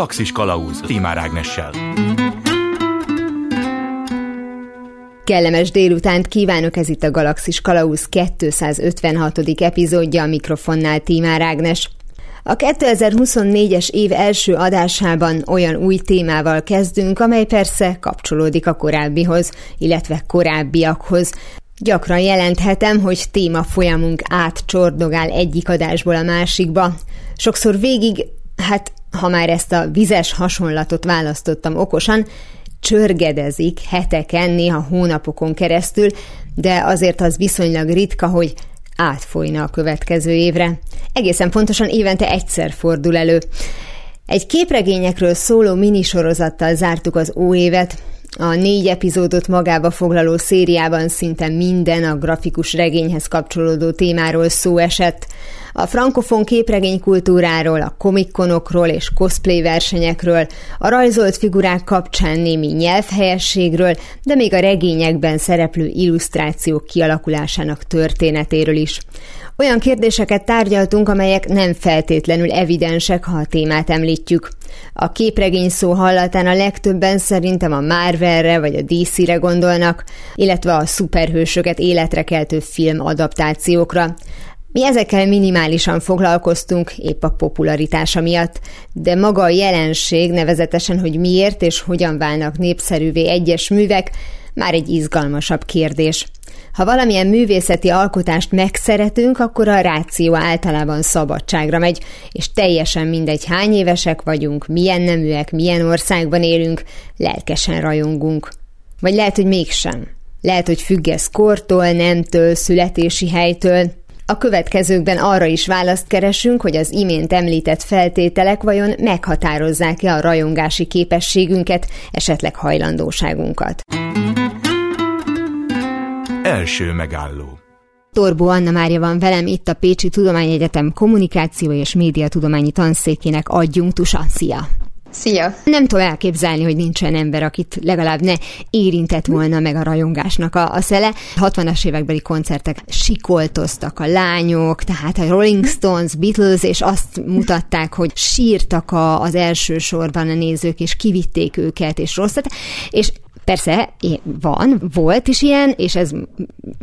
Galaxis Kalauz Timár Ágnessel. Kellemes délutánt kívánok, ez itt a Galaxis Kalauz 256. epizódja a mikrofonnál Tímár Ágnes. A 2024-es év első adásában olyan új témával kezdünk, amely persze kapcsolódik a korábbihoz, illetve korábbiakhoz. Gyakran jelenthetem, hogy téma folyamunk átcsordogál egyik adásból a másikba. Sokszor végig, hát ha már ezt a vizes hasonlatot választottam okosan, csörgedezik heteken, néha hónapokon keresztül, de azért az viszonylag ritka, hogy átfolyna a következő évre. Egészen pontosan évente egyszer fordul elő. Egy képregényekről szóló minisorozattal zártuk az óévet, a négy epizódot magába foglaló szériában szinte minden a grafikus regényhez kapcsolódó témáról szó esett. A frankofon képregénykultúráról, a komikkonokról és cosplay versenyekről, a rajzolt figurák kapcsán némi nyelvhelyességről, de még a regényekben szereplő illusztrációk kialakulásának történetéről is. Olyan kérdéseket tárgyaltunk, amelyek nem feltétlenül evidensek, ha a témát említjük. A képregény szó hallatán a legtöbben szerintem a Marvelre vagy a DC-re gondolnak, illetve a szuperhősöket életre keltő film adaptációkra. Mi ezekkel minimálisan foglalkoztunk, épp a popularitása miatt, de maga a jelenség, nevezetesen, hogy miért és hogyan válnak népszerűvé egyes művek, már egy izgalmasabb kérdés. Ha valamilyen művészeti alkotást megszeretünk, akkor a ráció általában szabadságra megy, és teljesen mindegy hány évesek vagyunk, milyen neműek, milyen országban élünk, lelkesen rajongunk. Vagy lehet, hogy mégsem. Lehet, hogy függesz kortól, nemtől, születési helytől, a következőkben arra is választ keresünk, hogy az imént említett feltételek vajon meghatározzák-e a rajongási képességünket, esetleg hajlandóságunkat. Első megálló Torbó Anna Mária van velem itt a Pécsi Tudományegyetem kommunikáció és médiatudományi tanszékének adjunktusa. Szia! Szia! Nem tudom elképzelni, hogy nincsen ember, akit legalább ne érintett volna meg a rajongásnak a, a szele. 60-as évekbeli koncertek sikoltoztak a lányok, tehát a Rolling Stones, Beatles, és azt mutatták, hogy sírtak a, az első sorban a nézők, és kivitték őket, és rosszat. És Persze, van, volt is ilyen, és ez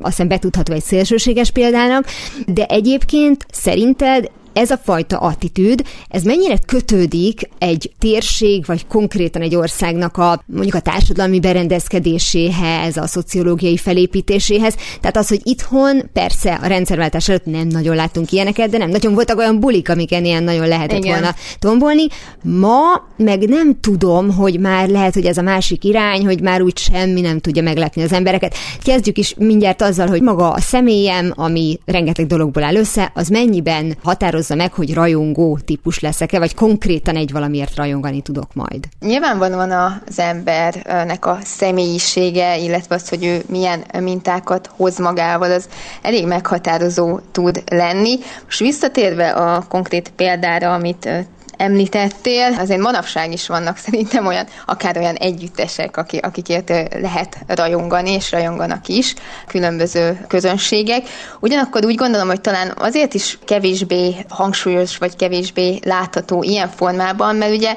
azt hiszem betudható egy szélsőséges példának, de egyébként szerinted ez a fajta attitűd, ez mennyire kötődik egy térség, vagy konkrétan egy országnak a mondjuk a társadalmi berendezkedéséhez, a szociológiai felépítéséhez. Tehát az, hogy itthon persze a rendszerváltás előtt nem nagyon láttunk ilyeneket, de nem nagyon voltak olyan bulik, amiken ilyen nagyon lehetett Igen. volna tombolni. Ma meg nem tudom, hogy már lehet, hogy ez a másik irány, hogy már úgy semmi nem tudja meglepni az embereket. Kezdjük is mindjárt azzal, hogy maga a személyem, ami rengeteg dologból áll össze, az mennyiben határoz határozza meg, hogy rajongó típus leszek-e, vagy konkrétan egy valamiért rajongani tudok majd? Nyilvánvalóan az embernek a személyisége, illetve az, hogy ő milyen mintákat hoz magával, az elég meghatározó tud lenni. Most visszatérve a konkrét példára, amit említettél, azért manapság is vannak szerintem olyan, akár olyan együttesek, akikért lehet rajongani, és rajonganak is, különböző közönségek. Ugyanakkor úgy gondolom, hogy talán azért is kevésbé hangsúlyos, vagy kevésbé látható ilyen formában, mert ugye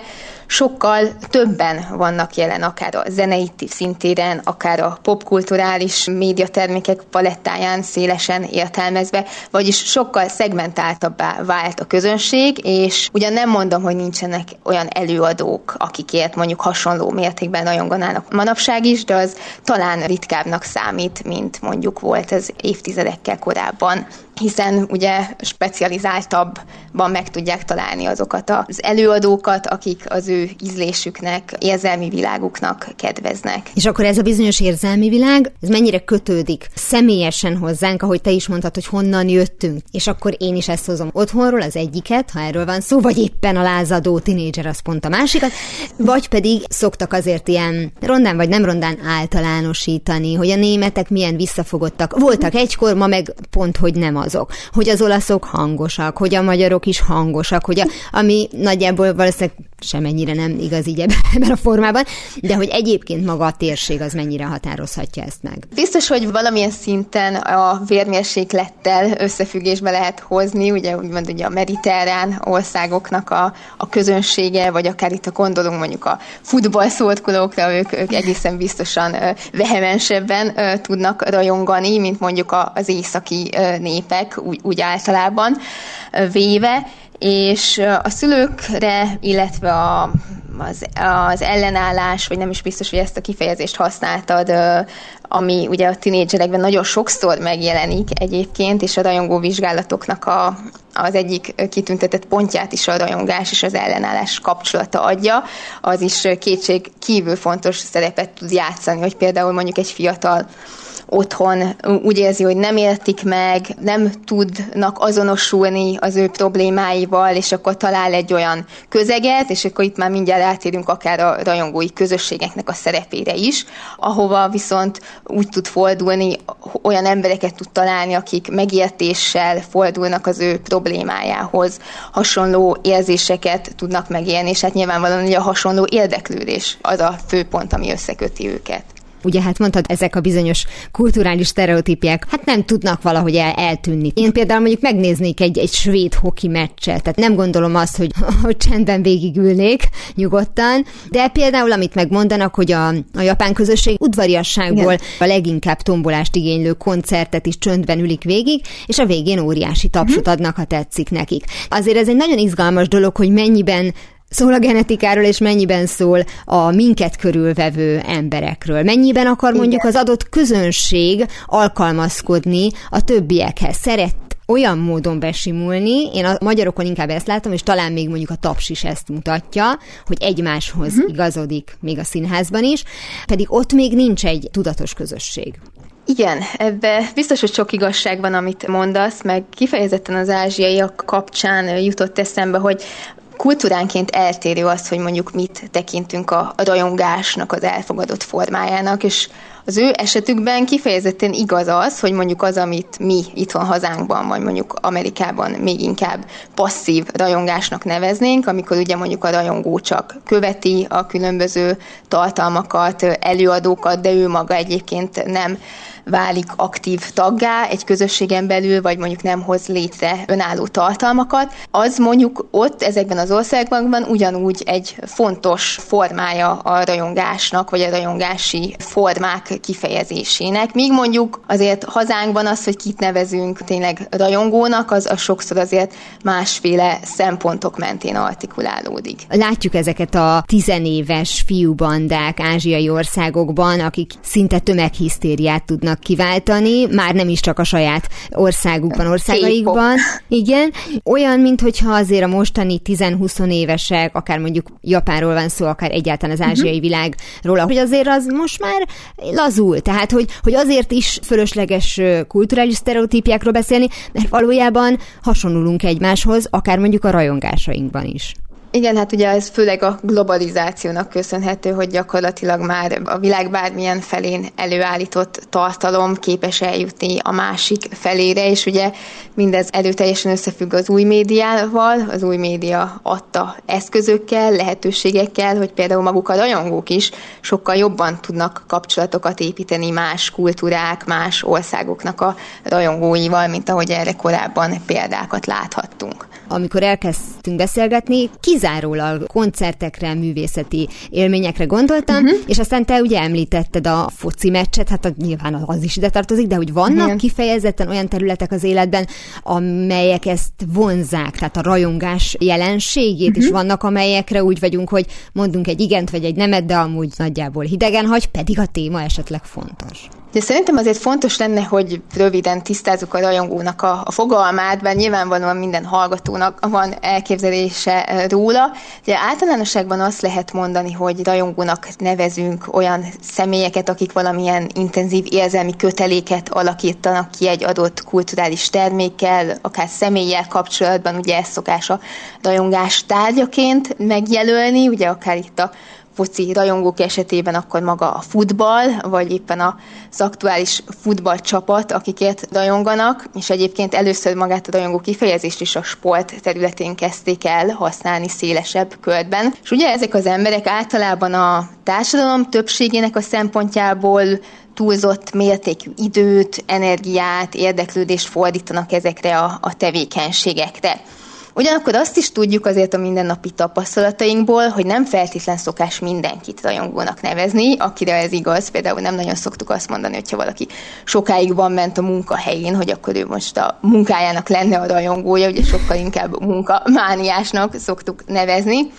sokkal többen vannak jelen, akár a zenei szintéren, akár a popkulturális médiatermékek palettáján szélesen értelmezve, vagyis sokkal szegmentáltabbá vált a közönség, és ugyan nem mondom, hogy nincsenek olyan előadók, akikért mondjuk hasonló mértékben rajonganának manapság is, de az talán ritkábbnak számít, mint mondjuk volt ez évtizedekkel korábban hiszen ugye specializáltabban meg tudják találni azokat az előadókat, akik az ő ízlésüknek, érzelmi világuknak kedveznek. És akkor ez a bizonyos érzelmi világ, ez mennyire kötődik személyesen hozzánk, ahogy te is mondtad, hogy honnan jöttünk. És akkor én is ezt hozom otthonról, az egyiket, ha erről van szó, vagy éppen a lázadó tinédzser, az pont a másikat, vagy pedig szoktak azért ilyen rondán vagy nem rondán általánosítani, hogy a németek milyen visszafogottak voltak egykor, ma meg pont, hogy nem az azok, hogy az olaszok hangosak, hogy a magyarok is hangosak, hogy a, ami nagyjából valószínűleg semennyire nem igaz így ebben a formában, de hogy egyébként maga a térség az mennyire határozhatja ezt meg. Biztos, hogy valamilyen szinten a vérmérséklettel összefüggésbe lehet hozni, ugye úgymond ugye a mediterrán országoknak a, a közönsége, vagy akár itt a gondolunk mondjuk a futballszortkolókra, ők, ők egészen biztosan vehemensebben tudnak rajongani, mint mondjuk az északi népek úgy, úgy általában véve, és a szülőkre, illetve a, az, az ellenállás, vagy nem is biztos, hogy ezt a kifejezést használtad, ami ugye a tinédzserekben nagyon sokszor megjelenik egyébként, és a rajongó vizsgálatoknak a, az egyik kitüntetett pontját is a rajongás és az ellenállás kapcsolata adja, az is kétség kívül fontos szerepet tud játszani, hogy például mondjuk egy fiatal otthon úgy érzi, hogy nem értik meg, nem tudnak azonosulni az ő problémáival, és akkor talál egy olyan közeget, és akkor itt már mindjárt átérünk akár a rajongói közösségeknek a szerepére is, ahova viszont úgy tud fordulni, olyan embereket tud találni, akik megértéssel fordulnak az ő problémájához, hasonló érzéseket tudnak megélni, és hát nyilvánvalóan hogy a hasonló érdeklődés az a fő pont, ami összeköti őket. Ugye hát mondtad, ezek a bizonyos kulturális stereotípiák, hát nem tudnak valahogy el, eltűnni. Én például mondjuk megnéznék egy, egy svéd hoki meccset, tehát nem gondolom azt, hogy, hogy csendben végigülnék nyugodtan, de például amit megmondanak, hogy a, a japán közösség udvariasságból Igen. a leginkább tombolást igénylő koncertet is csöndben ülik végig, és a végén óriási tapsot mhm. adnak, ha tetszik nekik. Azért ez egy nagyon izgalmas dolog, hogy mennyiben szól a genetikáról, és mennyiben szól a minket körülvevő emberekről. Mennyiben akar mondjuk az adott közönség alkalmazkodni a többiekhez, szeret olyan módon besimulni, én a magyarokon inkább ezt látom, és talán még mondjuk a taps is ezt mutatja, hogy egymáshoz uh-huh. igazodik még a színházban is, pedig ott még nincs egy tudatos közösség. Igen, ebbe biztos, hogy sok igazság van, amit mondasz, meg kifejezetten az ázsiaiak kapcsán jutott eszembe, hogy kultúránként eltérő az, hogy mondjuk mit tekintünk a rajongásnak az elfogadott formájának, és az ő esetükben kifejezetten igaz az, hogy mondjuk az, amit mi itthon hazánkban, vagy mondjuk Amerikában még inkább passzív rajongásnak neveznénk, amikor ugye mondjuk a rajongó csak követi a különböző tartalmakat, előadókat, de ő maga egyébként nem válik aktív taggá egy közösségen belül, vagy mondjuk nem hoz létre önálló tartalmakat, az mondjuk ott ezekben az országokban ugyanúgy egy fontos formája a rajongásnak, vagy a rajongási formák kifejezésének. Míg mondjuk azért hazánkban az, hogy kit nevezünk tényleg rajongónak, az, a sokszor azért másféle szempontok mentén artikulálódik. Látjuk ezeket a tizenéves fiúbandák ázsiai országokban, akik szinte tömeghisztériát tudnak kiváltani, már nem is csak a saját országukban, országaikban. Igen, olyan, mintha azért a mostani 10-20 évesek, akár mondjuk Japánról van szó, akár egyáltalán az ázsiai uh-huh. világról, hogy azért az most már lazul. Tehát, hogy, hogy azért is fölösleges kulturális sztereotípiákról beszélni, mert valójában hasonlulunk egymáshoz, akár mondjuk a rajongásainkban is. Igen, hát ugye ez főleg a globalizációnak köszönhető, hogy gyakorlatilag már a világ bármilyen felén előállított tartalom képes eljutni a másik felére, és ugye mindez előteljesen összefügg az új médiával, az új média adta eszközökkel, lehetőségekkel, hogy például maguk a rajongók is sokkal jobban tudnak kapcsolatokat építeni más kultúrák, más országoknak a rajongóival, mint ahogy erre korábban példákat láthattunk amikor elkezdtünk beszélgetni, kizárólag koncertekre, művészeti élményekre gondoltam, uh-huh. és aztán te ugye említetted a foci meccset, hát nyilván az is ide tartozik, de hogy vannak uh-huh. kifejezetten olyan területek az életben, amelyek ezt vonzák, tehát a rajongás jelenségét uh-huh. is mhm. vannak, amelyekre úgy vagyunk, hogy mondunk egy igent vagy egy nemet, de amúgy nagyjából hidegen hagy, pedig a téma esetleg fontos. De szerintem azért fontos lenne, hogy röviden tisztázzuk a rajongónak a, a fogalmát, bár nyilvánvalóan minden hallgatónak van elképzelése eh, róla. Ugye általánosságban azt lehet mondani, hogy rajongónak nevezünk olyan személyeket, akik valamilyen intenzív érzelmi köteléket alakítanak ki egy adott kulturális termékkel, akár személlyel kapcsolatban, ugye ez szokás a rajongás tárgyaként megjelölni, ugye akár itt a foci rajongók esetében akkor maga a futball, vagy éppen az aktuális futballcsapat, akikért rajonganak, és egyébként először magát a rajongó kifejezést is a sport területén kezdték el használni szélesebb körben. És ugye ezek az emberek általában a társadalom többségének a szempontjából túlzott mértékű időt, energiát, érdeklődést fordítanak ezekre a, a tevékenységekre. Ugyanakkor azt is tudjuk azért a mindennapi tapasztalatainkból, hogy nem feltétlen szokás mindenkit rajongónak nevezni, akire ez igaz. Például nem nagyon szoktuk azt mondani, hogyha valaki sokáig van ment a munkahelyén, hogy akkor ő most a munkájának lenne a rajongója, ugye sokkal inkább munkamániásnak szoktuk nevezni.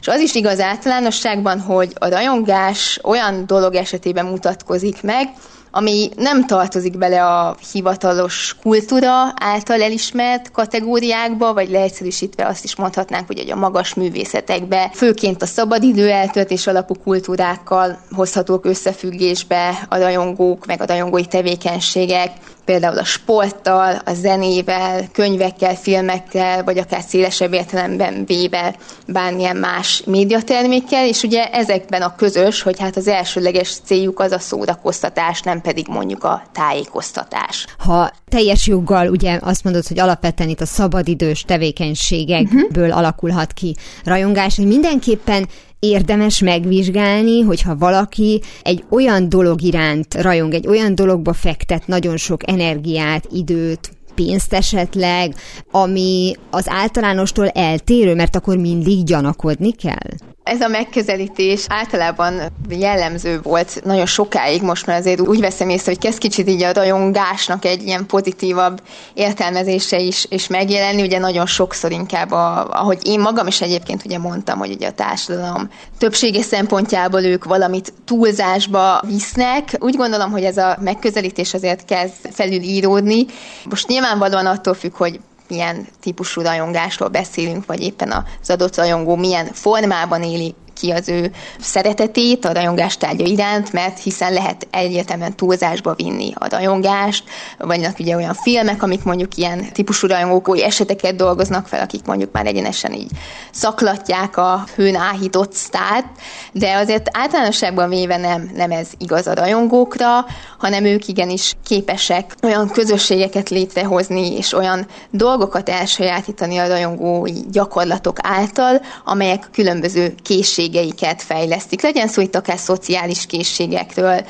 És az is igaz általánosságban, hogy a rajongás olyan dolog esetében mutatkozik meg, ami nem tartozik bele a hivatalos kultúra által elismert kategóriákba, vagy leegyszerűsítve azt is mondhatnánk, hogy a magas művészetekbe, főként a szabadidő eltöltés alapú kultúrákkal hozhatók összefüggésbe a rajongók, meg a rajongói tevékenységek, például a sporttal, a zenével, könyvekkel, filmekkel, vagy akár szélesebb értelemben véve bármilyen más médiatermékkel, és ugye ezekben a közös, hogy hát az elsőleges céljuk az a szórakoztatás, nem pedig mondjuk a tájékoztatás. Ha teljes joggal ugye azt mondod, hogy alapvetően itt a szabadidős tevékenységekből uh-huh. alakulhat ki rajongás, hogy mindenképpen érdemes megvizsgálni, hogyha valaki egy olyan dolog iránt rajong, egy olyan dologba fektet nagyon sok energiát, időt, pénzt esetleg, ami az általánostól eltérő, mert akkor mindig gyanakodni kell? Ez a megközelítés általában jellemző volt nagyon sokáig, most már azért úgy veszem észre, hogy kezd kicsit így a rajongásnak egy ilyen pozitívabb értelmezése is, és megjelenni, ugye nagyon sokszor inkább, a, ahogy én magam is egyébként ugye mondtam, hogy ugye a társadalom többsége szempontjából ők valamit túlzásba visznek. Úgy gondolom, hogy ez a megközelítés azért kezd felülíródni. Most nyilvánvalóan attól függ, hogy milyen típusú rajongásról beszélünk, vagy éppen az adott rajongó milyen formában éli ki az ő szeretetét a rajongástárgya iránt, mert hiszen lehet egyértelműen túlzásba vinni a rajongást, vannak ugye olyan filmek, amik mondjuk ilyen típusú rajongókói eseteket dolgoznak fel, akik mondjuk már egyenesen így szaklatják a hőn áhított sztárt, de azért általánosságban véve nem, nem ez igaz a rajongókra, hanem ők igenis képesek olyan közösségeket létrehozni, és olyan dolgokat elsajátítani a rajongói gyakorlatok által, amelyek különböző készségek készségeiket fejlesztik. Legyen szó itt akár szociális készségekről,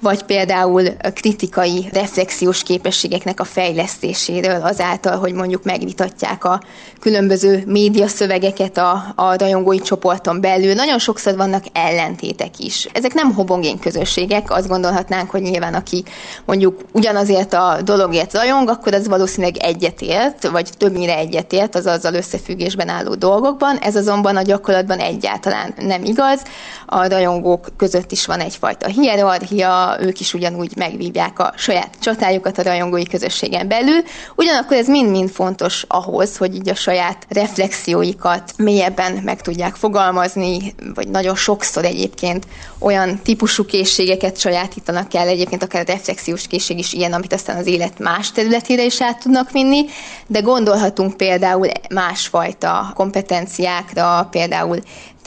vagy például kritikai, reflexiós képességeknek a fejlesztéséről azáltal, hogy mondjuk megvitatják a különböző médiaszövegeket a, a rajongói csoporton belül. Nagyon sokszor vannak ellentétek is. Ezek nem homogén közösségek, azt gondolhatnánk, hogy nyilván aki mondjuk ugyanazért a dologért rajong, akkor az valószínűleg egyetért, vagy többnyire egyetért az azzal összefüggésben álló dolgokban. Ez azonban a gyakorlatban egyáltalán nem igaz. A rajongók között is van egyfajta hierarchia, ők is ugyanúgy megvívják a saját csatájukat a rajongói közösségen belül. Ugyanakkor ez mind-mind fontos ahhoz, hogy így a saját reflexióikat mélyebben meg tudják fogalmazni, vagy nagyon sokszor egyébként olyan típusú készségeket sajátítanak el, egyébként akár a reflexiós készség is ilyen, amit aztán az élet más területére is át tudnak vinni, de gondolhatunk például másfajta kompetenciákra, például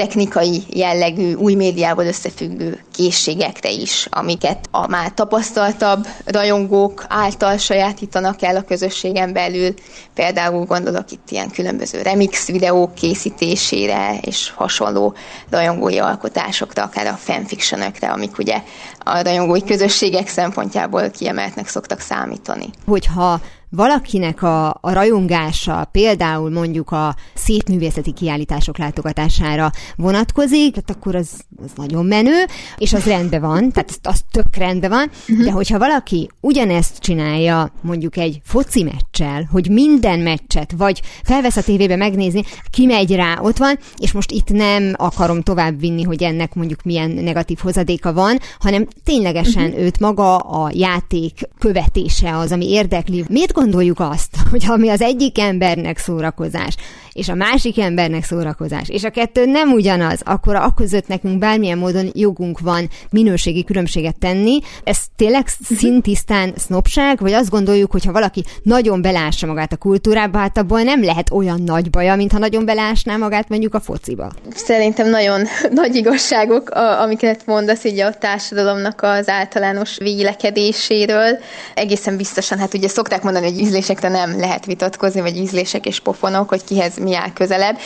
technikai jellegű, új médiával összefüggő készségekre is, amiket a már tapasztaltabb rajongók által sajátítanak el a közösségen belül. Például gondolok itt ilyen különböző remix videók készítésére és hasonló rajongói alkotásokra, akár a fanfictionökre, amik ugye a rajongói közösségek szempontjából kiemeltnek szoktak számítani. Hogyha valakinek a, a rajongása például mondjuk a szépművészeti kiállítások látogatására vonatkozik, tehát akkor az, az nagyon menő, és az rendben van, tehát az tök rendben van, uh-huh. de hogyha valaki ugyanezt csinálja mondjuk egy foci meccsel, hogy minden meccset, vagy felvesz a tévébe megnézni, kimegy rá, ott van, és most itt nem akarom tovább vinni, hogy ennek mondjuk milyen negatív hozadéka van, hanem ténylegesen uh-huh. őt maga a játék követése az, ami érdekli. Miért gondoljuk azt, hogy ami az egyik embernek szórakozás, és a másik embernek szórakozás, és a kettő nem ugyanaz, akkor a között nekünk bármilyen módon jogunk van minőségi különbséget tenni. Ez tényleg szintisztán sznopság, vagy azt gondoljuk, hogy ha valaki nagyon belássa magát a kultúrába, hát abból nem lehet olyan nagy baja, mintha nagyon belásná magát mondjuk a fociba. Szerintem nagyon nagy igazságok, amiket mondasz így a társadalomnak az általános vélekedéséről. Egészen biztosan, hát ugye szokták mondani, hogy ízlésekre nem lehet vitatkozni, vagy ízlések és pofonok, hogy kihez mi áll közelebb.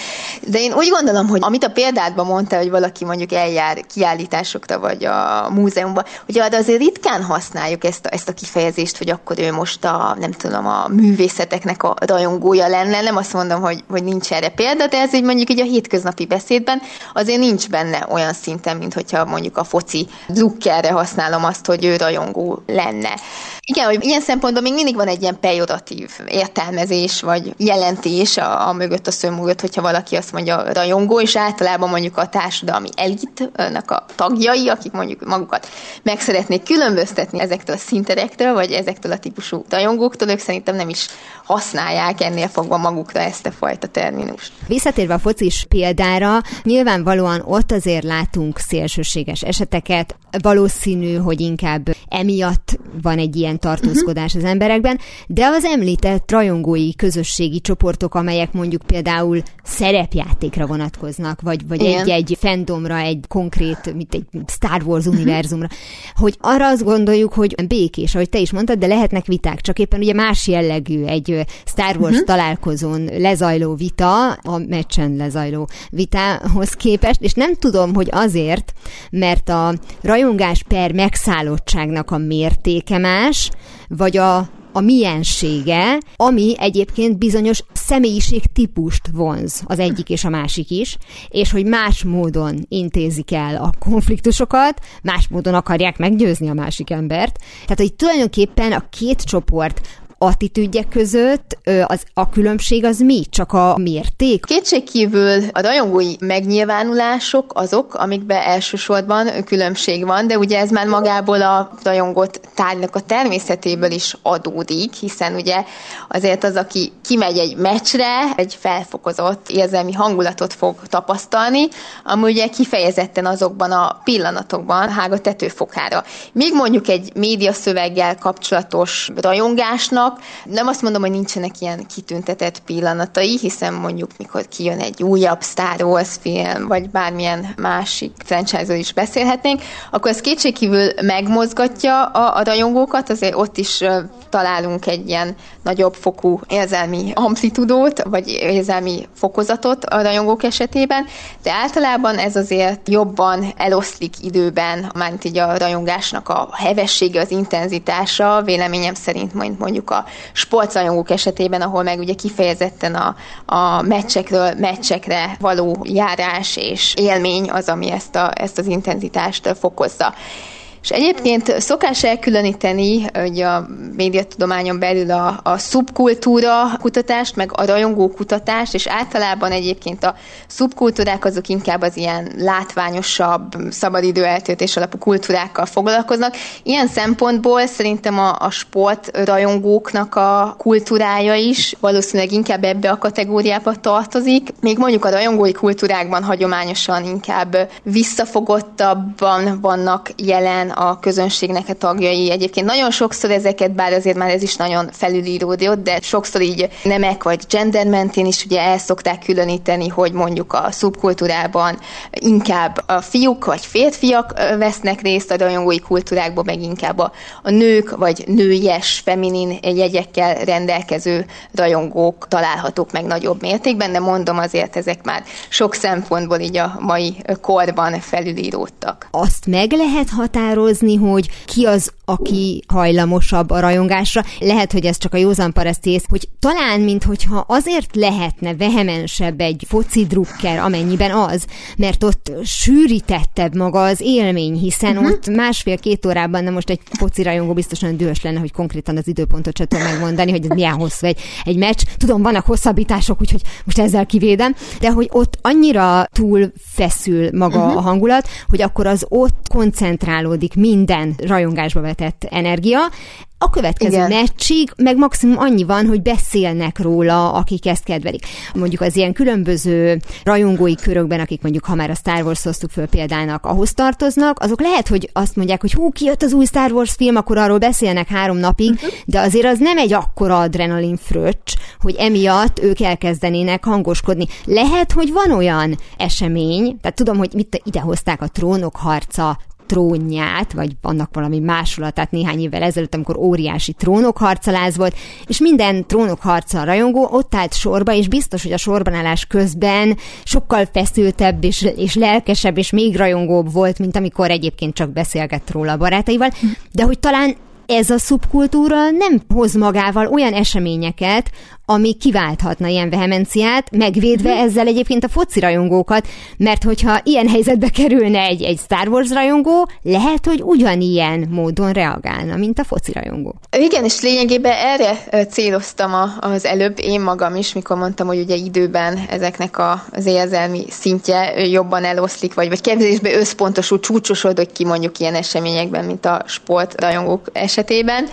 De én úgy gondolom, hogy amit a példádban mondta, hogy valaki mondjuk eljár kiállításokra, vagy a múzeumba, hogy de azért ritkán használjuk ezt a, ezt a kifejezést, hogy akkor ő most a, nem tudom, a művészeteknek a rajongója lenne. Nem azt mondom, hogy, hogy nincs erre példa, de ez így mondjuk így a hétköznapi beszédben azért nincs benne olyan szinten, mint hogyha mondjuk a foci drukkerre használom azt, hogy ő rajongó lenne. Igen, hogy ilyen szempontból még mindig van egy ilyen pejoratív értelmezés, vagy jelentés a, a mögött, a sző mögött, hogyha valaki azt mondja rajongó, és általában mondjuk a társadalmi elitnek a tagjai, akik mondjuk magukat meg szeretnék különböztetni ezektől a szinterektől, vagy ezektől a típusú rajongóktól, ők szerintem nem is használják ennél fogva magukra ezt a fajta terminust. Visszatérve a focis példára, nyilvánvalóan ott azért látunk szélsőséges eseteket, valószínű, hogy inkább emiatt van egy ilyen tartózkodás az emberekben, de az említett rajongói közösségi csoportok, amelyek mondjuk például szerepjátékra vonatkoznak, vagy, vagy egy-egy fandomra, egy konkrét, mint egy Star Wars univerzumra, hogy arra azt gondoljuk, hogy békés, ahogy te is mondtad, de lehetnek viták, csak éppen ugye más jellegű egy Star Wars uh-huh. találkozón lezajló vita, a meccsen lezajló vitához képest, és nem tudom, hogy azért, mert a rajongás per megszállottságnak a mértéke más, vagy a a miensége, ami egyébként bizonyos személyiségtípust vonz az egyik és a másik is, és hogy más módon intézik el a konfliktusokat, más módon akarják meggyőzni a másik embert. Tehát, hogy tulajdonképpen a két csoport attitűdjek között az, a különbség az mi? Csak a mérték? Kétségkívül a rajongói megnyilvánulások azok, amikben elsősorban különbség van, de ugye ez már magából a rajongott tárgynak a természetéből is adódik, hiszen ugye azért az, aki kimegy egy meccsre, egy felfokozott érzelmi hangulatot fog tapasztalni, ami ugye kifejezetten azokban a pillanatokban hág a tetőfokára. Még mondjuk egy médiaszöveggel kapcsolatos rajongásnak nem azt mondom, hogy nincsenek ilyen kitüntetett pillanatai, hiszen mondjuk mikor kijön egy újabb Star Wars film, vagy bármilyen másik franchise is beszélhetnénk, akkor ez kétségkívül megmozgatja a, a rajongókat, azért ott is találunk egy ilyen nagyobb fokú érzelmi amplitudót, vagy érzelmi fokozatot a rajongók esetében, de általában ez azért jobban eloszlik időben, mármint így a rajongásnak a hevessége, az intenzitása, véleményem szerint mondjuk a sportrajongók esetében, ahol meg ugye kifejezetten a, a meccsekről meccsekre való járás és élmény az, ami ezt, a, ezt az intenzitást fokozza. És egyébként szokás elkülöníteni hogy a médiatudományon belül a, a szubkultúra kutatást, meg a rajongó kutatást, és általában egyébként a szubkultúrák azok inkább az ilyen látványosabb, szabadidő eltöltés alapú kultúrákkal foglalkoznak. Ilyen szempontból szerintem a, a sport rajongóknak a kultúrája is valószínűleg inkább ebbe a kategóriába tartozik. Még mondjuk a rajongói kultúrákban hagyományosan inkább visszafogottabban vannak jelen a közönségnek a tagjai. Egyébként nagyon sokszor ezeket, bár azért már ez is nagyon felülíródott, de sokszor így nemek vagy gender mentén is ugye el szokták különíteni, hogy mondjuk a szubkultúrában inkább a fiúk vagy férfiak vesznek részt, a rajongói kultúrákban meg inkább a, nők vagy nőies, feminin jegyekkel rendelkező rajongók találhatók meg nagyobb mértékben, de mondom azért ezek már sok szempontból így a mai korban felülíródtak. Azt meg lehet határozni, meghatározni, hogy ki az, aki hajlamosabb a rajongásra. Lehet, hogy ez csak a józan parasztész, hogy talán, minthogyha azért lehetne vehemensebb egy foci drukker, amennyiben az, mert ott sűrítettebb maga az élmény, hiszen uh-huh. ott másfél-két órában, de most egy foci rajongó biztosan dühös lenne, hogy konkrétan az időpontot sem tudom megmondani, hogy milyen hosszú egy, egy meccs. Tudom, vannak hosszabbítások, úgyhogy most ezzel kivédem, de hogy ott annyira túl feszül maga uh-huh. a hangulat, hogy akkor az ott koncentrálódik minden rajongásba elvetett energia. A következő Igen. meccsig meg maximum annyi van, hogy beszélnek róla, akik ezt kedvelik. Mondjuk az ilyen különböző rajongói körökben, akik mondjuk, ha már a Star Wars hoztuk föl példának, ahhoz tartoznak, azok lehet, hogy azt mondják, hogy hú, kijött az új Star Wars film, akkor arról beszélnek három napig, uh-huh. de azért az nem egy akkora adrenalin fröccs, hogy emiatt ők elkezdenének hangoskodni. Lehet, hogy van olyan esemény, tehát tudom, hogy mit idehozták a trónok harca trónját, vagy annak valami másolatát néhány évvel ezelőtt, amikor óriási trónokharcaláz volt, és minden trónokharca rajongó ott állt sorba, és biztos, hogy a sorbanállás közben sokkal feszültebb, és, és lelkesebb, és még rajongóbb volt, mint amikor egyébként csak beszélgett róla a barátaival, de hogy talán ez a szubkultúra nem hoz magával olyan eseményeket, ami kiválthatna ilyen vehemenciát, megvédve uh-huh. ezzel egyébként a foci rajongókat, mert hogyha ilyen helyzetbe kerülne egy, egy Star Wars rajongó, lehet, hogy ugyanilyen módon reagálna, mint a foci rajongó. Igen, és lényegében erre céloztam a, az előbb én magam is, mikor mondtam, hogy ugye időben ezeknek a, az érzelmi szintje jobban eloszlik, vagy, vagy kevésbé összpontosul, csúcsosodott ki mondjuk ilyen eseményekben, mint a sportrajongók esetében.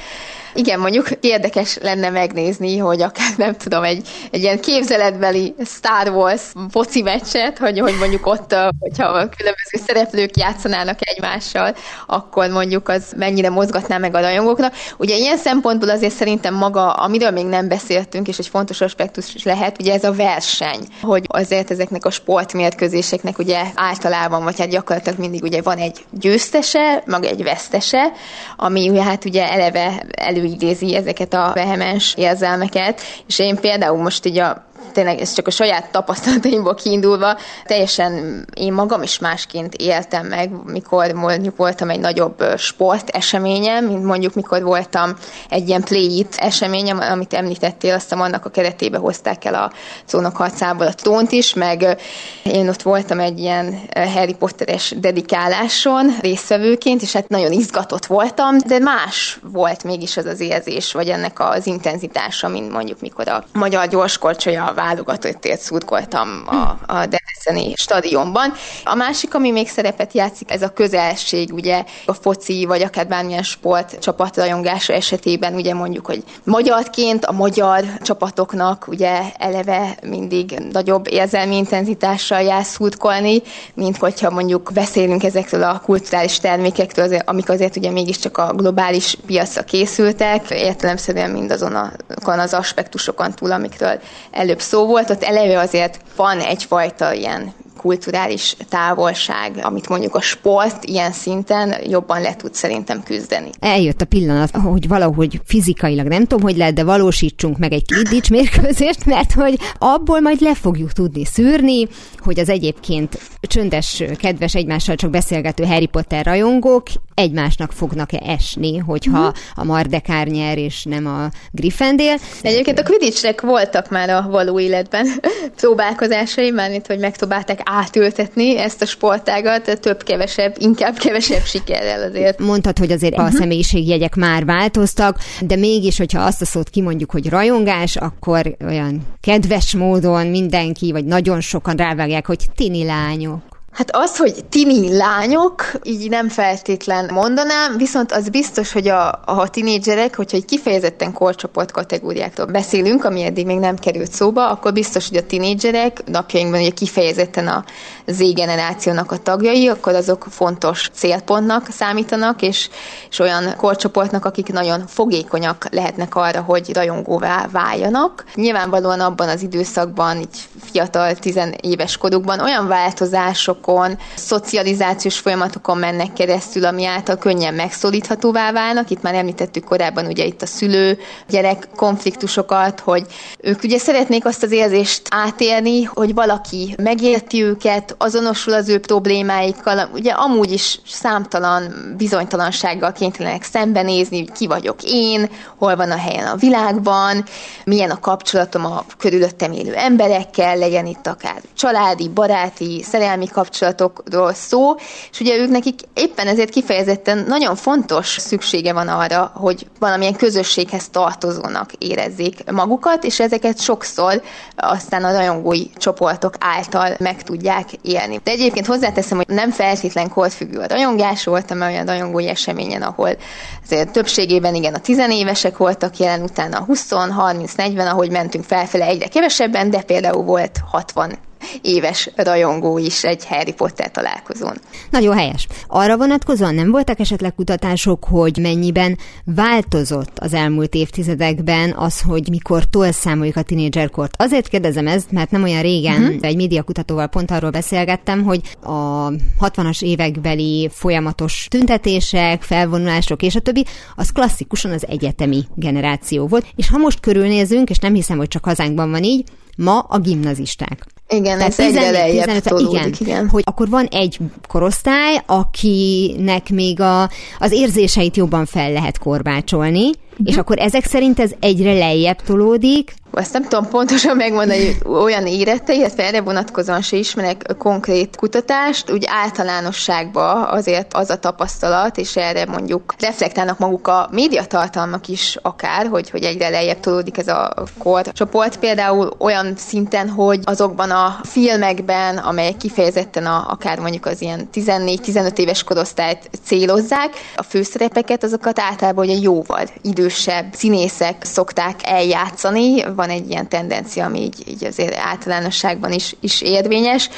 Igen, mondjuk érdekes lenne megnézni, hogy akár nem tudom, egy, egy ilyen képzeletbeli Star Wars foci meccset, hogy, hogy mondjuk ott, hogyha különböző szereplők játszanának egymással, akkor mondjuk az mennyire mozgatná meg a rajongóknak. Ugye ilyen szempontból azért szerintem maga, amiről még nem beszéltünk, és egy fontos aspektus lehet, ugye ez a verseny, hogy azért ezeknek a sportmérkőzéseknek ugye általában, vagy hát gyakorlatilag mindig ugye van egy győztese, meg egy vesztese, ami ugye hát ugye eleve elő előidézi ezeket a vehemens érzelmeket, és én például most így a tényleg ez csak a saját tapasztalataimból kiindulva, teljesen én magam is másként éltem meg, mikor mondjuk voltam egy nagyobb sport eseményem, mint mondjuk mikor voltam egy ilyen play it eseményem, amit említettél, aztán annak a keretébe hozták el a szónok harcából a tónt is, meg én ott voltam egy ilyen Harry Potteres dedikáláson résztvevőként, és hát nagyon izgatott voltam, de más volt mégis az az érzés, vagy ennek az intenzitása, mint mondjuk mikor a magyar gyorskorcsolya válogatottért szurkoltam a, a Debreceni stadionban. A másik, ami még szerepet játszik, ez a közelség, ugye a foci, vagy akár bármilyen sport csapatrajongása esetében, ugye mondjuk, hogy magyarként a magyar csapatoknak ugye eleve mindig nagyobb érzelmi intenzitással jár szurkolni, mint hogyha mondjuk beszélünk ezekről a kulturális termékektől, amik azért ugye mégiscsak a globális piacra készültek, értelemszerűen mindazon az aspektusokon túl, amikről előbb szó volt, ott eleve azért van egyfajta ilyen kulturális távolság, amit mondjuk a sport ilyen szinten jobban le tud szerintem küzdeni. Eljött a pillanat, hogy valahogy fizikailag nem tudom, hogy lehet, de valósítsunk meg egy Quidditch mérkőzést, mert hogy abból majd le fogjuk tudni szűrni, hogy az egyébként csöndes, kedves, egymással csak beszélgető Harry Potter rajongók egymásnak fognak-e esni, hogyha uh-huh. a Mardekár nyer, és nem a Gryffindor. Egyébként a Quidditchnek voltak már a való életben próbálkozásai, mármint, hogy megpróbálták átültetni ezt a sportágat, több-kevesebb, inkább kevesebb sikerrel azért. Mondtad, hogy azért uh-huh. a személyiségjegyek már változtak, de mégis, hogyha azt a szót kimondjuk, hogy rajongás, akkor olyan kedves módon mindenki, vagy nagyon sokan rávágják, hogy tini lányok. Hát az, hogy tini lányok, így nem feltétlen mondanám, viszont az biztos, hogy a, a tinédzserek, hogyha egy kifejezetten korcsoport kategóriáktól beszélünk, ami eddig még nem került szóba, akkor biztos, hogy a tinédzserek napjainkban ugye kifejezetten a Z generációnak a tagjai, akkor azok fontos célpontnak számítanak, és, és olyan korcsoportnak, akik nagyon fogékonyak lehetnek arra, hogy rajongóvá váljanak. Nyilvánvalóan abban az időszakban, így fiatal, tizenéves korukban olyan változások folyamatokon, szocializációs folyamatokon mennek keresztül, ami által könnyen megszólíthatóvá válnak. Itt már említettük korábban ugye itt a szülő gyerek konfliktusokat, hogy ők ugye szeretnék azt az érzést átélni, hogy valaki megérti őket, azonosul az ő problémáikkal, ugye amúgy is számtalan bizonytalansággal kénytelenek szembenézni, hogy ki vagyok én, hol van a helyen a világban, milyen a kapcsolatom a körülöttem élő emberekkel, legyen itt akár családi, baráti, szerelmi kapcsolat, kapcsolatokról szó, és ugye ők nekik éppen ezért kifejezetten nagyon fontos szüksége van arra, hogy valamilyen közösséghez tartozónak érezzék magukat, és ezeket sokszor aztán a rajongói csoportok által meg tudják élni. De egyébként hozzáteszem, hogy nem feltétlen korfüggő a rajongás, voltam olyan rajongói eseményen, ahol azért többségében igen a tizenévesek voltak jelen, utána a 20, 30, 40, ahogy mentünk felfele egyre kevesebben, de például volt 60 éves rajongó is egy Harry Potter találkozón. Nagyon helyes. Arra vonatkozóan nem voltak esetleg kutatások, hogy mennyiben változott az elmúlt évtizedekben az, hogy mikor számoljuk a tinédzserkort. Azért kérdezem ezt, mert nem olyan régen uh-huh. egy médiakutatóval pont arról beszélgettem, hogy a 60-as évekbeli folyamatos tüntetések, felvonulások és a többi, az klasszikusan az egyetemi generáció volt. És ha most körülnézünk, és nem hiszem, hogy csak hazánkban van így, ma a gimnazisták. Igen, Tehát ez 14, egyre 15, igen, igen. Hogy akkor van egy korosztály, akinek még a, az érzéseit jobban fel lehet korbácsolni, és akkor ezek szerint ez egyre lejjebb tolódik, azt nem tudom pontosan megmondani, hogy olyan érettei, illetve erre vonatkozóan se ismerek konkrét kutatást, úgy általánosságban azért az a tapasztalat, és erre mondjuk reflektálnak maguk a médiatartalmak is akár, hogy, hogy egyre lejjebb tolódik ez a korcsoport, például olyan szinten, hogy azokban a filmekben, amelyek kifejezetten a, akár mondjuk az ilyen 14-15 éves korosztályt célozzák, a főszerepeket, azokat általában ugye jóval idősebb színészek szokták eljátszani, van egy ilyen tendencia, ami így, így azért általánosságban is, is érvényes,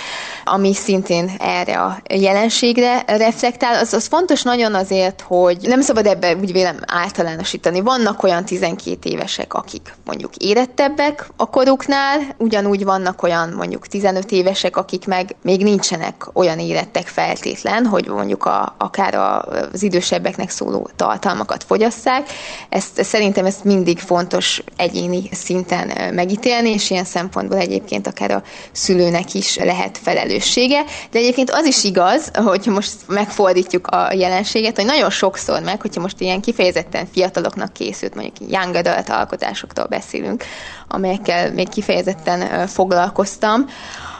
ami szintén erre a jelenségre reflektál. Az, az fontos nagyon azért, hogy nem szabad ebbe úgy vélem általánosítani. Vannak olyan 12 évesek, akik mondjuk érettebbek a koruknál, ugyanúgy vannak olyan mondjuk 15 évesek, akik meg még nincsenek olyan érettek feltétlen, hogy mondjuk a, akár az idősebbeknek szóló tartalmakat fogyasszák. Ezt szerintem ezt mindig fontos egyéni szinten szinten megítélni, és ilyen szempontból egyébként akár a szülőnek is lehet felelőssége. De egyébként az is igaz, hogy most megfordítjuk a jelenséget, hogy nagyon sokszor meg, hogyha most ilyen kifejezetten fiataloknak készült, mondjuk young adult alkotásoktól beszélünk, amelyekkel még kifejezetten foglalkoztam,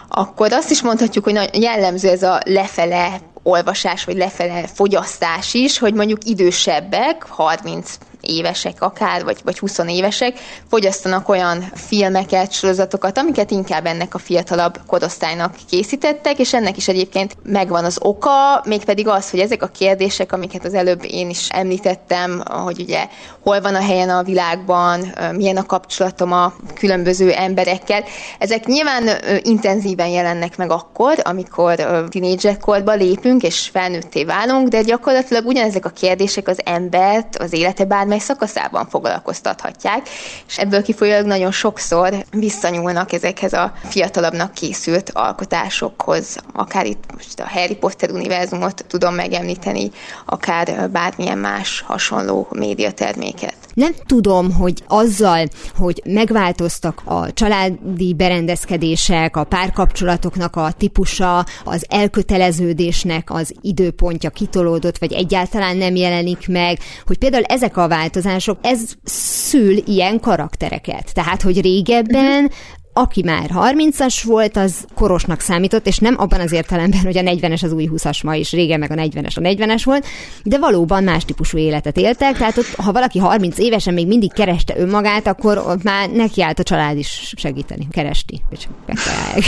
akkor azt is mondhatjuk, hogy jellemző ez a lefele olvasás, vagy lefele fogyasztás is, hogy mondjuk idősebbek, 30 évesek akár, vagy, vagy 20 évesek fogyasztanak olyan filmeket, sorozatokat, amiket inkább ennek a fiatalabb korosztálynak készítettek, és ennek is egyébként megvan az oka, mégpedig az, hogy ezek a kérdések, amiket az előbb én is említettem, hogy ugye hol van a helyen a világban, milyen a kapcsolatom a különböző emberekkel, ezek nyilván intenzíven jelennek meg akkor, amikor tinédzserkorba lépünk és felnőtté válunk, de gyakorlatilag ugyanezek a kérdések az embert, az élete bármely bármely szakaszában foglalkoztathatják, és ebből kifolyólag nagyon sokszor visszanyúlnak ezekhez a fiatalabbnak készült alkotásokhoz. Akár itt most a Harry Potter univerzumot tudom megemlíteni, akár bármilyen más hasonló médiaterméket. Nem tudom, hogy azzal, hogy megváltoztak a családi berendezkedések, a párkapcsolatoknak a típusa, az elköteleződésnek az időpontja kitolódott, vagy egyáltalán nem jelenik meg, hogy például ezek a változások, ez szül ilyen karaktereket. Tehát, hogy régebben aki már 30-as volt, az korosnak számított, és nem abban az értelemben, hogy a 40-es az új 20-as ma is, régen meg a 40-es a 40-es volt, de valóban más típusú életet éltek, tehát ott, ha valaki 30 évesen még mindig kereste önmagát, akkor ott már nekiállt a család is segíteni, keresti, és megtalálják.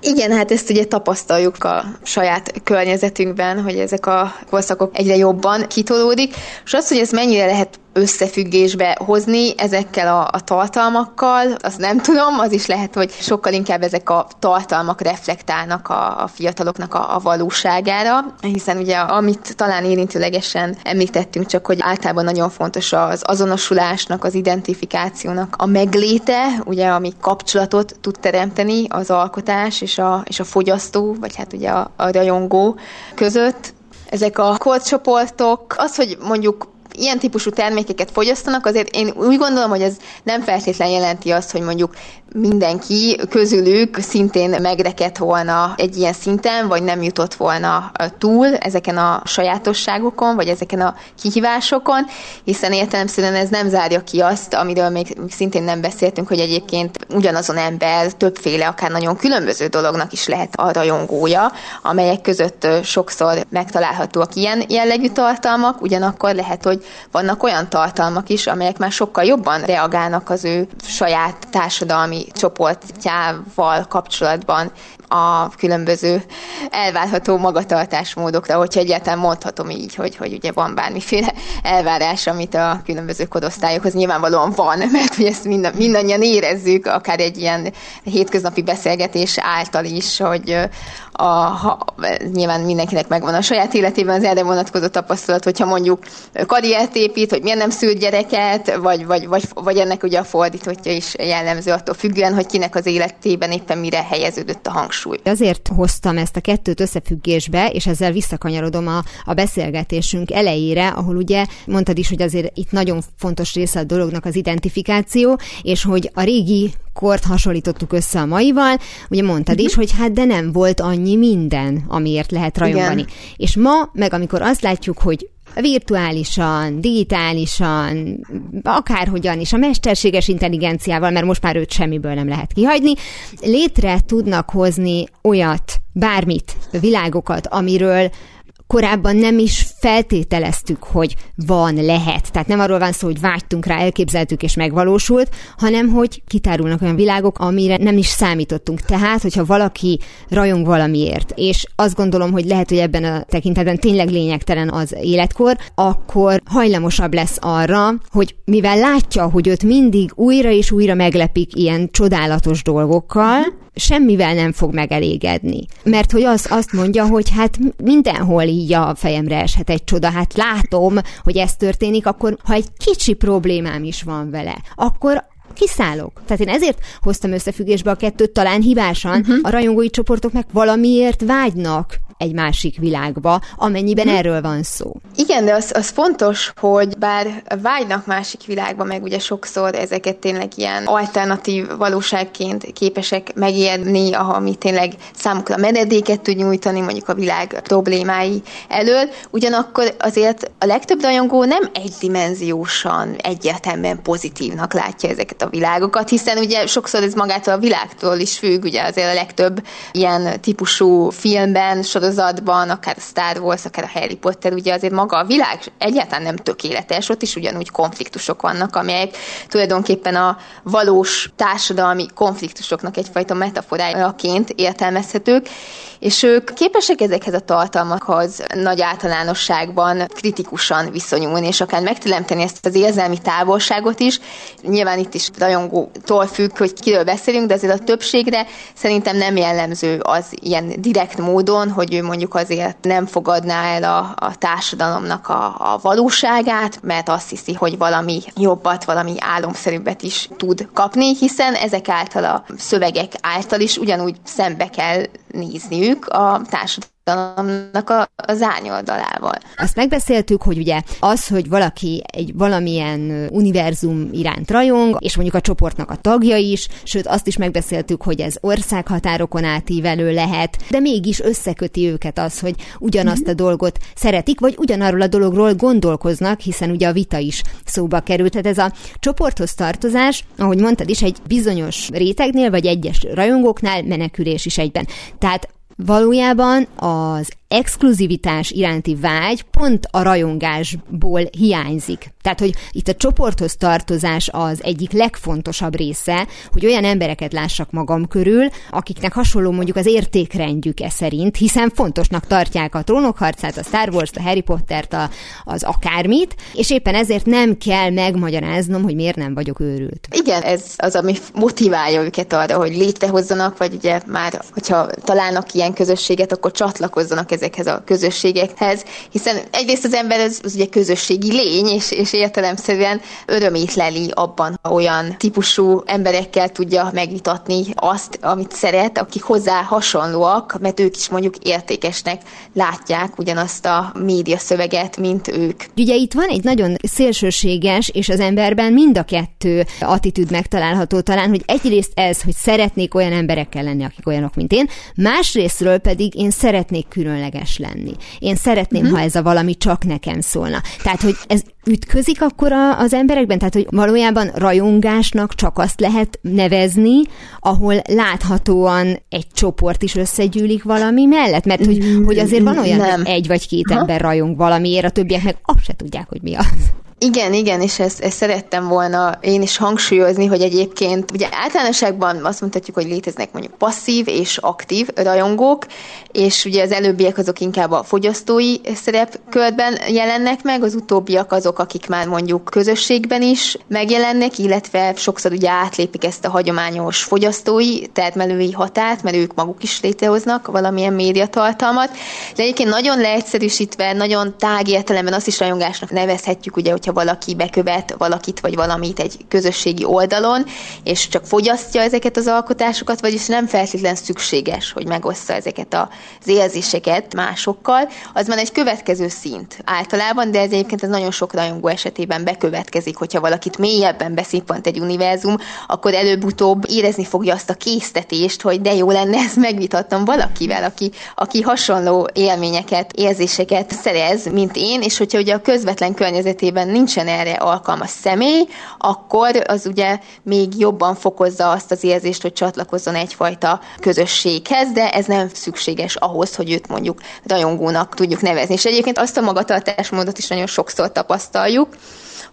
Igen, hát ezt ugye tapasztaljuk a saját környezetünkben, hogy ezek a korszakok egyre jobban kitolódik, és az, hogy ez mennyire lehet összefüggésbe hozni ezekkel a, a tartalmakkal, azt nem tudom, az is lehet, hogy sokkal inkább ezek a tartalmak reflektálnak a, a fiataloknak a, a valóságára, hiszen ugye amit talán érintőlegesen említettünk, csak hogy általában nagyon fontos az azonosulásnak, az identifikációnak a megléte, ugye ami kapcsolatot tud teremteni az alkotás és a, és a fogyasztó, vagy hát ugye a, a rajongó között, ezek a korcsoportok, az, hogy mondjuk ilyen típusú termékeket fogyasztanak, azért én úgy gondolom, hogy ez nem feltétlenül jelenti azt, hogy mondjuk mindenki közülük szintén megrekedt volna egy ilyen szinten, vagy nem jutott volna túl ezeken a sajátosságokon, vagy ezeken a kihívásokon, hiszen értelemszerűen ez nem zárja ki azt, amiről még szintén nem beszéltünk, hogy egyébként ugyanazon ember többféle, akár nagyon különböző dolognak is lehet a rajongója, amelyek között sokszor megtalálhatóak ilyen jellegű tartalmak, ugyanakkor lehet, hogy vannak olyan tartalmak is, amelyek már sokkal jobban reagálnak az ő saját társadalmi csoportjával kapcsolatban a különböző elvárható magatartásmódokra, hogyha egyáltalán mondhatom így, hogy, hogy ugye van bármiféle elvárás, amit a különböző kodosztályokhoz nyilvánvalóan van, mert hogy ezt mind, mindannyian érezzük, akár egy ilyen hétköznapi beszélgetés által is, hogy a, ha, nyilván mindenkinek megvan a saját életében az erre vonatkozó tapasztalat, hogyha mondjuk karriert épít, hogy miért nem szült gyereket, vagy, vagy, vagy, vagy ennek ugye a fordítottja is jellemző attól függően, hogy kinek az életében éppen mire helyeződött a hangsúly. Azért hoztam ezt a kettőt összefüggésbe, és ezzel visszakanyarodom a, a beszélgetésünk elejére, ahol ugye mondtad is, hogy azért itt nagyon fontos része a dolognak az identifikáció, és hogy a régi kort hasonlítottuk össze a maival, ugye mondtad uh-huh. is, hogy hát de nem volt annyi minden, amiért lehet rajongani. Igen. És ma, meg amikor azt látjuk, hogy virtuálisan, digitálisan, akárhogyan is, a mesterséges intelligenciával, mert most már őt semmiből nem lehet kihagyni, létre tudnak hozni olyat, bármit, világokat, amiről korábban nem is feltételeztük, hogy van, lehet. Tehát nem arról van szó, hogy vágytunk rá, elképzeltük és megvalósult, hanem hogy kitárulnak olyan világok, amire nem is számítottunk. Tehát, hogyha valaki rajong valamiért, és azt gondolom, hogy lehet, hogy ebben a tekintetben tényleg lényegtelen az életkor, akkor hajlamosabb lesz arra, hogy mivel látja, hogy őt mindig újra és újra meglepik ilyen csodálatos dolgokkal, semmivel nem fog megelégedni. Mert hogy az, azt mondja, hogy hát mindenhol így a fejemre eshet egy csoda, hát látom, hogy ez történik, akkor ha egy kicsi problémám is van vele, akkor kiszállok. Tehát én ezért hoztam összefüggésbe a kettőt, talán hibásan. Uh-huh. A rajongói csoportok meg valamiért vágynak egy másik világba, amennyiben hm. erről van szó. Igen, de az, az fontos, hogy bár vágynak másik világba, meg ugye sokszor ezeket tényleg ilyen alternatív valóságként képesek megérni, ami tényleg számukra menedéket tud nyújtani, mondjuk a világ problémái elől, ugyanakkor azért a legtöbb rajongó nem egydimenziósan, egyértelműen pozitívnak látja ezeket a világokat, hiszen ugye sokszor ez magától a világtól is függ, ugye azért a legtöbb ilyen típusú filmben, sorozatban sorozatban, akár a Star Wars, akár a Harry Potter, ugye azért maga a világ egyáltalán nem tökéletes, ott is ugyanúgy konfliktusok vannak, amelyek tulajdonképpen a valós társadalmi konfliktusoknak egyfajta metaforájaként értelmezhetők, és ők képesek ezekhez a tartalmakhoz nagy általánosságban kritikusan viszonyulni, és akár megteremteni ezt az érzelmi távolságot is. Nyilván itt is rajongótól függ, hogy kiről beszélünk, de azért a többségre szerintem nem jellemző az ilyen direkt módon, hogy ő mondjuk azért nem fogadná el a, a társadalomnak a, a valóságát, mert azt hiszi, hogy valami jobbat, valami álomszerűbbet is tud kapni, hiszen ezek által a szövegek által is ugyanúgy szembe kell nézniük a társadalom társadalomnak a, az árnyoldalával. Azt megbeszéltük, hogy ugye az, hogy valaki egy valamilyen univerzum iránt rajong, és mondjuk a csoportnak a tagja is, sőt azt is megbeszéltük, hogy ez országhatárokon átívelő lehet, de mégis összeköti őket az, hogy ugyanazt a dolgot szeretik, vagy ugyanarról a dologról gondolkoznak, hiszen ugye a vita is szóba került. Tehát ez a csoporthoz tartozás, ahogy mondtad is, egy bizonyos rétegnél, vagy egyes rajongóknál menekülés is egyben. Tehát valójában az exkluzivitás iránti vágy pont a rajongásból hiányzik. Tehát, hogy itt a csoporthoz tartozás az egyik legfontosabb része, hogy olyan embereket lássak magam körül, akiknek hasonló mondjuk az értékrendjük e szerint, hiszen fontosnak tartják a trónokharcát, a Star Wars-t, a Harry Pottert, a, az akármit, és éppen ezért nem kell megmagyaráznom, hogy miért nem vagyok őrült. Igen, ez az, ami motiválja őket arra, hogy létrehozzanak, vagy ugye már, hogyha találnak ilyen közösséget, akkor csatlakozzanak ezekhez a közösségekhez, hiszen egyrészt az ember az, az ugye közösségi lény, és, és értelemszerűen örömét leli abban, ha olyan típusú emberekkel tudja megvitatni azt, amit szeret, akik hozzá hasonlóak, mert ők is mondjuk értékesnek látják ugyanazt a média szöveget, mint ők. Ugye itt van egy nagyon szélsőséges, és az emberben mind a kettő attitűd megtalálható talán, hogy egyrészt ez, hogy szeretnék olyan emberekkel lenni, akik olyanok, mint én, másrésztről pedig én szeretnék különleges lenni. Én szeretném, uh-huh. ha ez a valami csak nekem szólna. Tehát, hogy ez ütközik akkor a, az emberekben? Tehát, hogy valójában rajongásnak csak azt lehet nevezni, ahol láthatóan egy csoport is összegyűlik valami mellett? Mert hogy, hogy azért van olyan, Nem. hogy egy vagy két Aha. ember rajong valamiért, a többiek meg azt se tudják, hogy mi az. Igen, igen, és ezt, ezt szerettem volna én is hangsúlyozni, hogy egyébként ugye általánosságban azt mondhatjuk, hogy léteznek mondjuk passzív és aktív rajongók, és ugye az előbbiek azok inkább a fogyasztói szerepkörben jelennek meg, az utóbbiak azok, akik már mondjuk közösségben is megjelennek, illetve sokszor ugye átlépik ezt a hagyományos fogyasztói, termelői határt, mert ők maguk is létrehoznak valamilyen médiatartalmat. De egyébként nagyon leegyszerűsítve, nagyon tág értelemben azt is rajongásnak nevezhetjük, ugye, hogyha hogyha valaki bekövet valakit vagy valamit egy közösségi oldalon, és csak fogyasztja ezeket az alkotásokat, vagyis nem feltétlen szükséges, hogy megossza ezeket az érzéseket másokkal, az már egy következő szint általában, de ez egyébként ez nagyon sok rajongó esetében bekövetkezik, hogyha valakit mélyebben beszippant egy univerzum, akkor előbb-utóbb érezni fogja azt a késztetést, hogy de jó lenne ezt megvitattam valakivel, aki, aki hasonló élményeket, érzéseket szerez, mint én, és hogyha ugye a közvetlen környezetében nincsen erre alkalmas személy, akkor az ugye még jobban fokozza azt az érzést, hogy csatlakozzon egyfajta közösséghez, de ez nem szükséges ahhoz, hogy őt mondjuk rajongónak tudjuk nevezni. És egyébként azt a magatartásmódot is nagyon sokszor tapasztaljuk,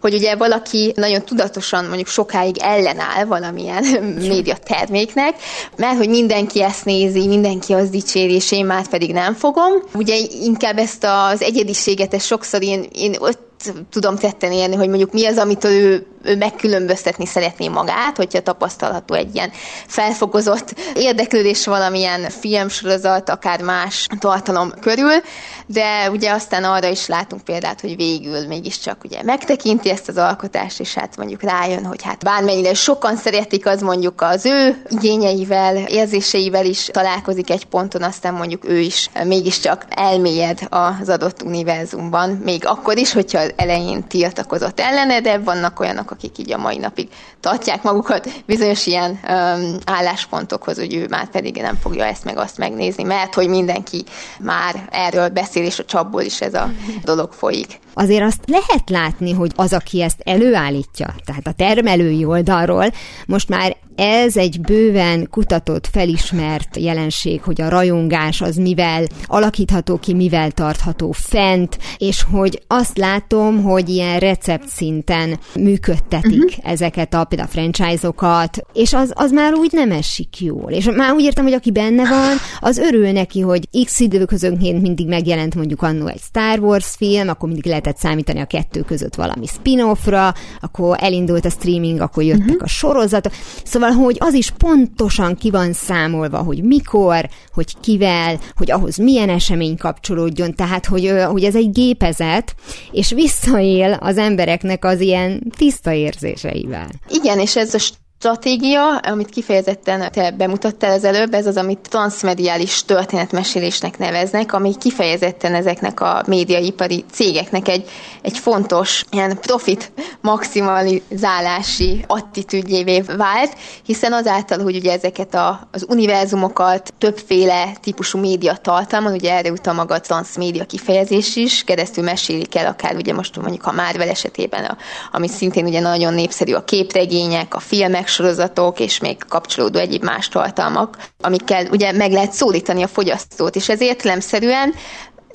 hogy ugye valaki nagyon tudatosan mondjuk sokáig ellenáll valamilyen média terméknek, mert hogy mindenki ezt nézi, mindenki az dicséri, és én már pedig nem fogom. Ugye inkább ezt az egyediséget, ezt sokszor én, én ott tudom tetten érni, hogy mondjuk mi az, amitől ő, ő megkülönböztetni szeretné magát, hogyha tapasztalható egy ilyen felfokozott érdeklődés valamilyen filmsorozat, akár más tartalom körül, de ugye aztán arra is látunk példát, hogy végül mégiscsak ugye megtekinti ezt az alkotást, és hát mondjuk rájön, hogy hát bármennyire sokan szeretik, az mondjuk az ő igényeivel, érzéseivel is találkozik egy ponton, aztán mondjuk ő is mégiscsak elmélyed az adott univerzumban, még akkor is, hogyha elején tiltakozott ellene, de vannak olyanok, akik így a mai napig tartják magukat bizonyos ilyen um, álláspontokhoz, hogy ő már pedig nem fogja ezt meg azt megnézni, mert hogy mindenki már erről beszél, és a csapból is ez a dolog folyik. Azért azt lehet látni, hogy az, aki ezt előállítja, tehát a termelői oldalról, most már ez egy bőven kutatott, felismert jelenség, hogy a rajongás az mivel alakítható ki, mivel tartható fent, és hogy azt látom, hogy ilyen recept szinten működtetik uh-huh. ezeket a például franchise-okat, és az, az már úgy nem esik jól. És már úgy értem, hogy aki benne van, az örül neki, hogy x időközönként mindig megjelent mondjuk annó egy Star Wars film, akkor mindig lehetett számítani a kettő között valami spin-offra, akkor elindult a streaming, akkor jöttek uh-huh. a sorozatok. Szóval hogy az is pontosan ki van számolva, hogy mikor, hogy kivel, hogy ahhoz milyen esemény kapcsolódjon, tehát, hogy, hogy ez egy gépezet, és visszaél az embereknek az ilyen tiszta érzéseivel. Igen, és ez a stratégia, amit kifejezetten te bemutattál az előbb, ez az, amit transmediális történetmesélésnek neveznek, ami kifejezetten ezeknek a médiaipari cégeknek egy, egy fontos ilyen profit maximalizálási attitűdjévé vált, hiszen azáltal, hogy ugye ezeket a, az univerzumokat többféle típusú média tartalmon, ugye erre utal maga a transmédia kifejezés is, keresztül mesélik el akár ugye most mondjuk a Marvel esetében, a, ami szintén ugye nagyon népszerű a képregények, a filmek, sorozatok és még kapcsolódó egyéb más tartalmak, amikkel ugye meg lehet szólítani a fogyasztót, és ez értelemszerűen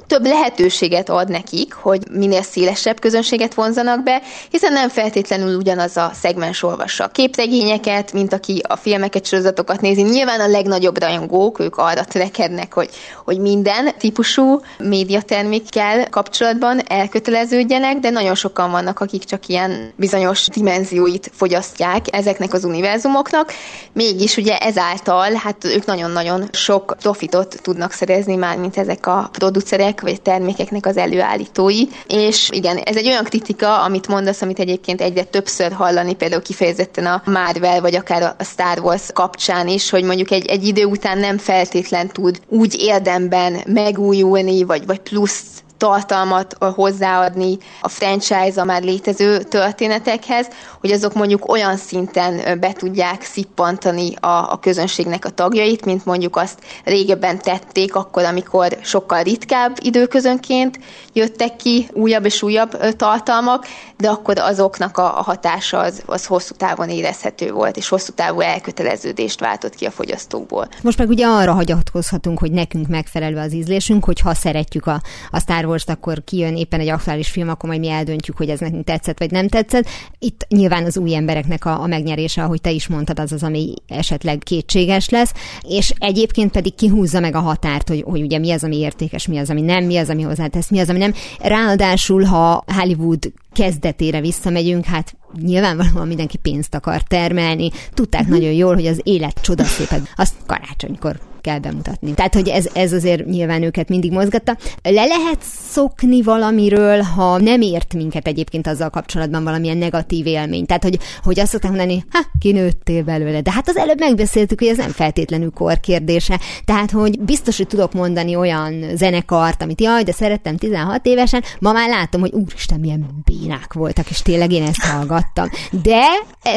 több lehetőséget ad nekik, hogy minél szélesebb közönséget vonzanak be, hiszen nem feltétlenül ugyanaz a szegmens olvassa a képregényeket, mint aki a filmeket, sorozatokat nézi. Nyilván a legnagyobb rajongók, ők arra törekednek, hogy, hogy minden típusú médiatermékkel kapcsolatban elköteleződjenek, de nagyon sokan vannak, akik csak ilyen bizonyos dimenzióit fogyasztják ezeknek az univerzumoknak. Mégis ugye ezáltal, hát ők nagyon-nagyon sok profitot tudnak szerezni már, mint ezek a producerek, vagy termékeknek az előállítói. És igen, ez egy olyan kritika, amit mondasz, amit egyébként egyre többször hallani, például kifejezetten a Marvel, vagy akár a Star Wars kapcsán is, hogy mondjuk egy, egy idő után nem feltétlen tud úgy érdemben megújulni, vagy, vagy plusz tartalmat hozzáadni a franchise a már létező történetekhez, hogy azok mondjuk olyan szinten be tudják szippantani a, a közönségnek a tagjait, mint mondjuk azt régebben tették, akkor, amikor sokkal ritkább időközönként jöttek ki újabb és újabb tartalmak, de akkor azoknak a, a hatása az, az hosszú távon érezhető volt, és hosszú távú elköteleződést váltott ki a fogyasztókból. Most meg ugye arra hagyatkozhatunk, hogy nekünk megfelelő az ízlésünk, hogy ha szeretjük a, a Star Wars-t, akkor kijön éppen egy aktuális film, akkor majd mi eldöntjük, hogy ez nekünk tetszett vagy nem tetszett. Itt nyilván az új embereknek a, a megnyerése, ahogy te is mondtad, az az, ami esetleg kétséges lesz, és egyébként pedig kihúzza meg a határt, hogy, hogy ugye mi az, ami értékes, mi az, ami nem, mi az, ami hozzátesz, mi az, ami nem. Ráadásul, ha Hollywood kezdetére visszamegyünk, hát nyilvánvalóan mindenki pénzt akar termelni. Tudták uh-huh. nagyon jól, hogy az élet csodaszépet, azt karácsonykor kell bemutatni. Tehát, hogy ez, ez azért nyilván őket mindig mozgatta. Le lehet szokni valamiről, ha nem ért minket egyébként azzal kapcsolatban valamilyen negatív élmény. Tehát, hogy, hogy azt szokták mondani, ha, kinőttél belőle. De hát az előbb megbeszéltük, hogy ez nem feltétlenül kor kérdése. Tehát, hogy biztos, hogy tudok mondani olyan zenekart, amit jaj, de szerettem 16 évesen, ma már látom, hogy úristen, milyen bénák voltak, és tényleg én ezt hallgattam. De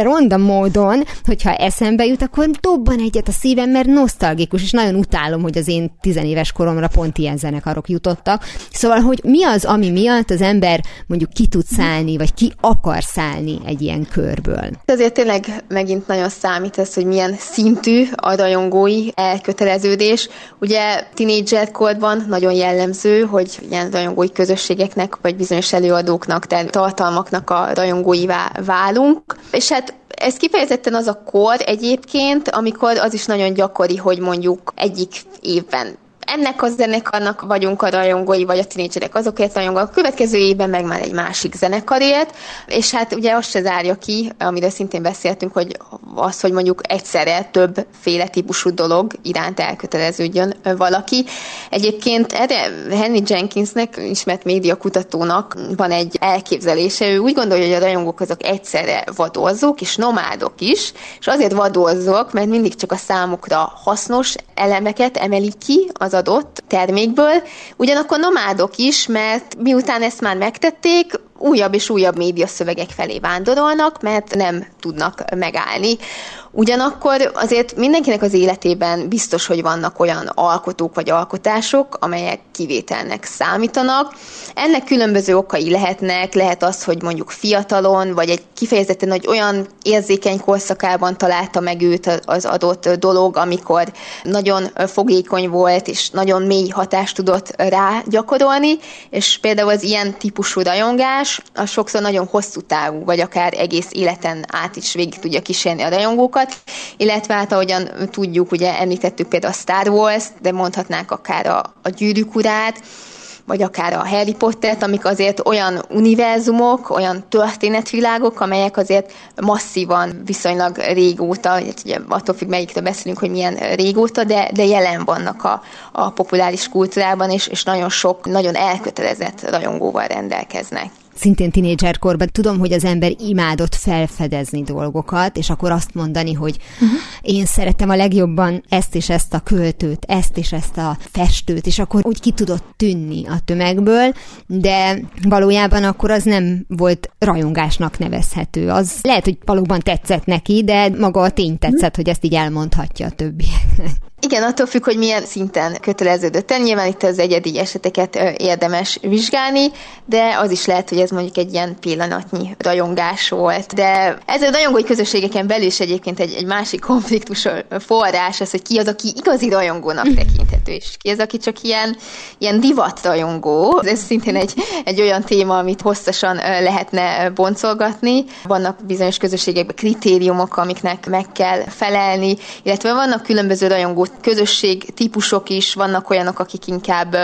ronda módon, hogyha eszembe jut, akkor dobban egyet a szívem, mert nosztalgikus, és nagyon utálom, hogy az én tizenéves koromra pont ilyen zenekarok jutottak. Szóval, hogy mi az, ami miatt az ember mondjuk ki tud szállni, vagy ki akar szállni egy ilyen körből? Azért tényleg megint nagyon számít ez, hogy milyen szintű a rajongói elköteleződés. Ugye tínédzserkorban nagyon jellemző, hogy ilyen rajongói közösségeknek, vagy bizonyos előadóknak, tehát tartalmaknak a rajongóivá válunk. És hát ez kifejezetten az a kor egyébként, amikor az is nagyon gyakori, hogy mondjuk egyik évben ennek a zenekarnak vagyunk a rajongói, vagy a tinédzserek azokért rajongók, a következő évben meg már egy másik zenekarért, és hát ugye azt se zárja ki, amiről szintén beszéltünk, hogy az, hogy mondjuk egyszerre többféle típusú dolog iránt elköteleződjön valaki. Egyébként erre Henry Jenkinsnek, ismert médiakutatónak van egy elképzelése, ő úgy gondolja, hogy a rajongók azok egyszerre vadolzók és nomádok is, és azért vadolzók, mert mindig csak a számukra hasznos elemeket emelik ki az adott termékből, ugyanakkor nomádok is, mert miután ezt már megtették, újabb és újabb médiaszövegek felé vándorolnak, mert nem tudnak megállni. Ugyanakkor azért mindenkinek az életében biztos, hogy vannak olyan alkotók vagy alkotások, amelyek kivételnek számítanak. Ennek különböző okai lehetnek, lehet az, hogy mondjuk fiatalon, vagy egy kifejezetten hogy olyan érzékeny korszakában találta meg őt az adott dolog, amikor nagyon fogékony volt, és nagyon mély hatást tudott rá gyakorolni, és például az ilyen típusú rajongás, az sokszor nagyon hosszú távú, vagy akár egész életen át is végig tudja kísérni a rajongókat, dolgokat, illetve hát ahogyan tudjuk, ugye említettük például a Star Wars, de mondhatnánk akár a, a gyűrűk urát, vagy akár a Harry Pottert, amik azért olyan univerzumok, olyan történetvilágok, amelyek azért masszívan, viszonylag régóta, ugye attól függ, melyikről beszélünk, hogy milyen régóta, de, de jelen vannak a, a populáris kultúrában, és, és nagyon sok, nagyon elkötelezett rajongóval rendelkeznek szintén tinédzserkorban tudom, hogy az ember imádott felfedezni dolgokat, és akkor azt mondani, hogy uh-huh. én szeretem a legjobban ezt és ezt a költőt, ezt és ezt a festőt, és akkor úgy ki tudott tűnni a tömegből, de valójában akkor az nem volt rajongásnak nevezhető. Az lehet, hogy valóban tetszett neki, de maga a tény tetszett, uh-huh. hogy ezt így elmondhatja a többieknek. Igen, attól függ, hogy milyen szinten köteleződött el. Nyilván itt az egyedi eseteket érdemes vizsgálni, de az is lehet, hogy ez mondjuk egy ilyen pillanatnyi rajongás volt. De ez a rajongói közösségeken belül is egyébként egy, egy másik konfliktus forrás, az, hogy ki az, aki igazi rajongónak tekinthető, és ki az, aki csak ilyen, ilyen divat rajongó. Ez szintén egy, egy olyan téma, amit hosszasan lehetne boncolgatni. Vannak bizonyos közösségekben kritériumok, amiknek meg kell felelni, illetve vannak különböző rajongó közösség típusok is, vannak olyanok, akik inkább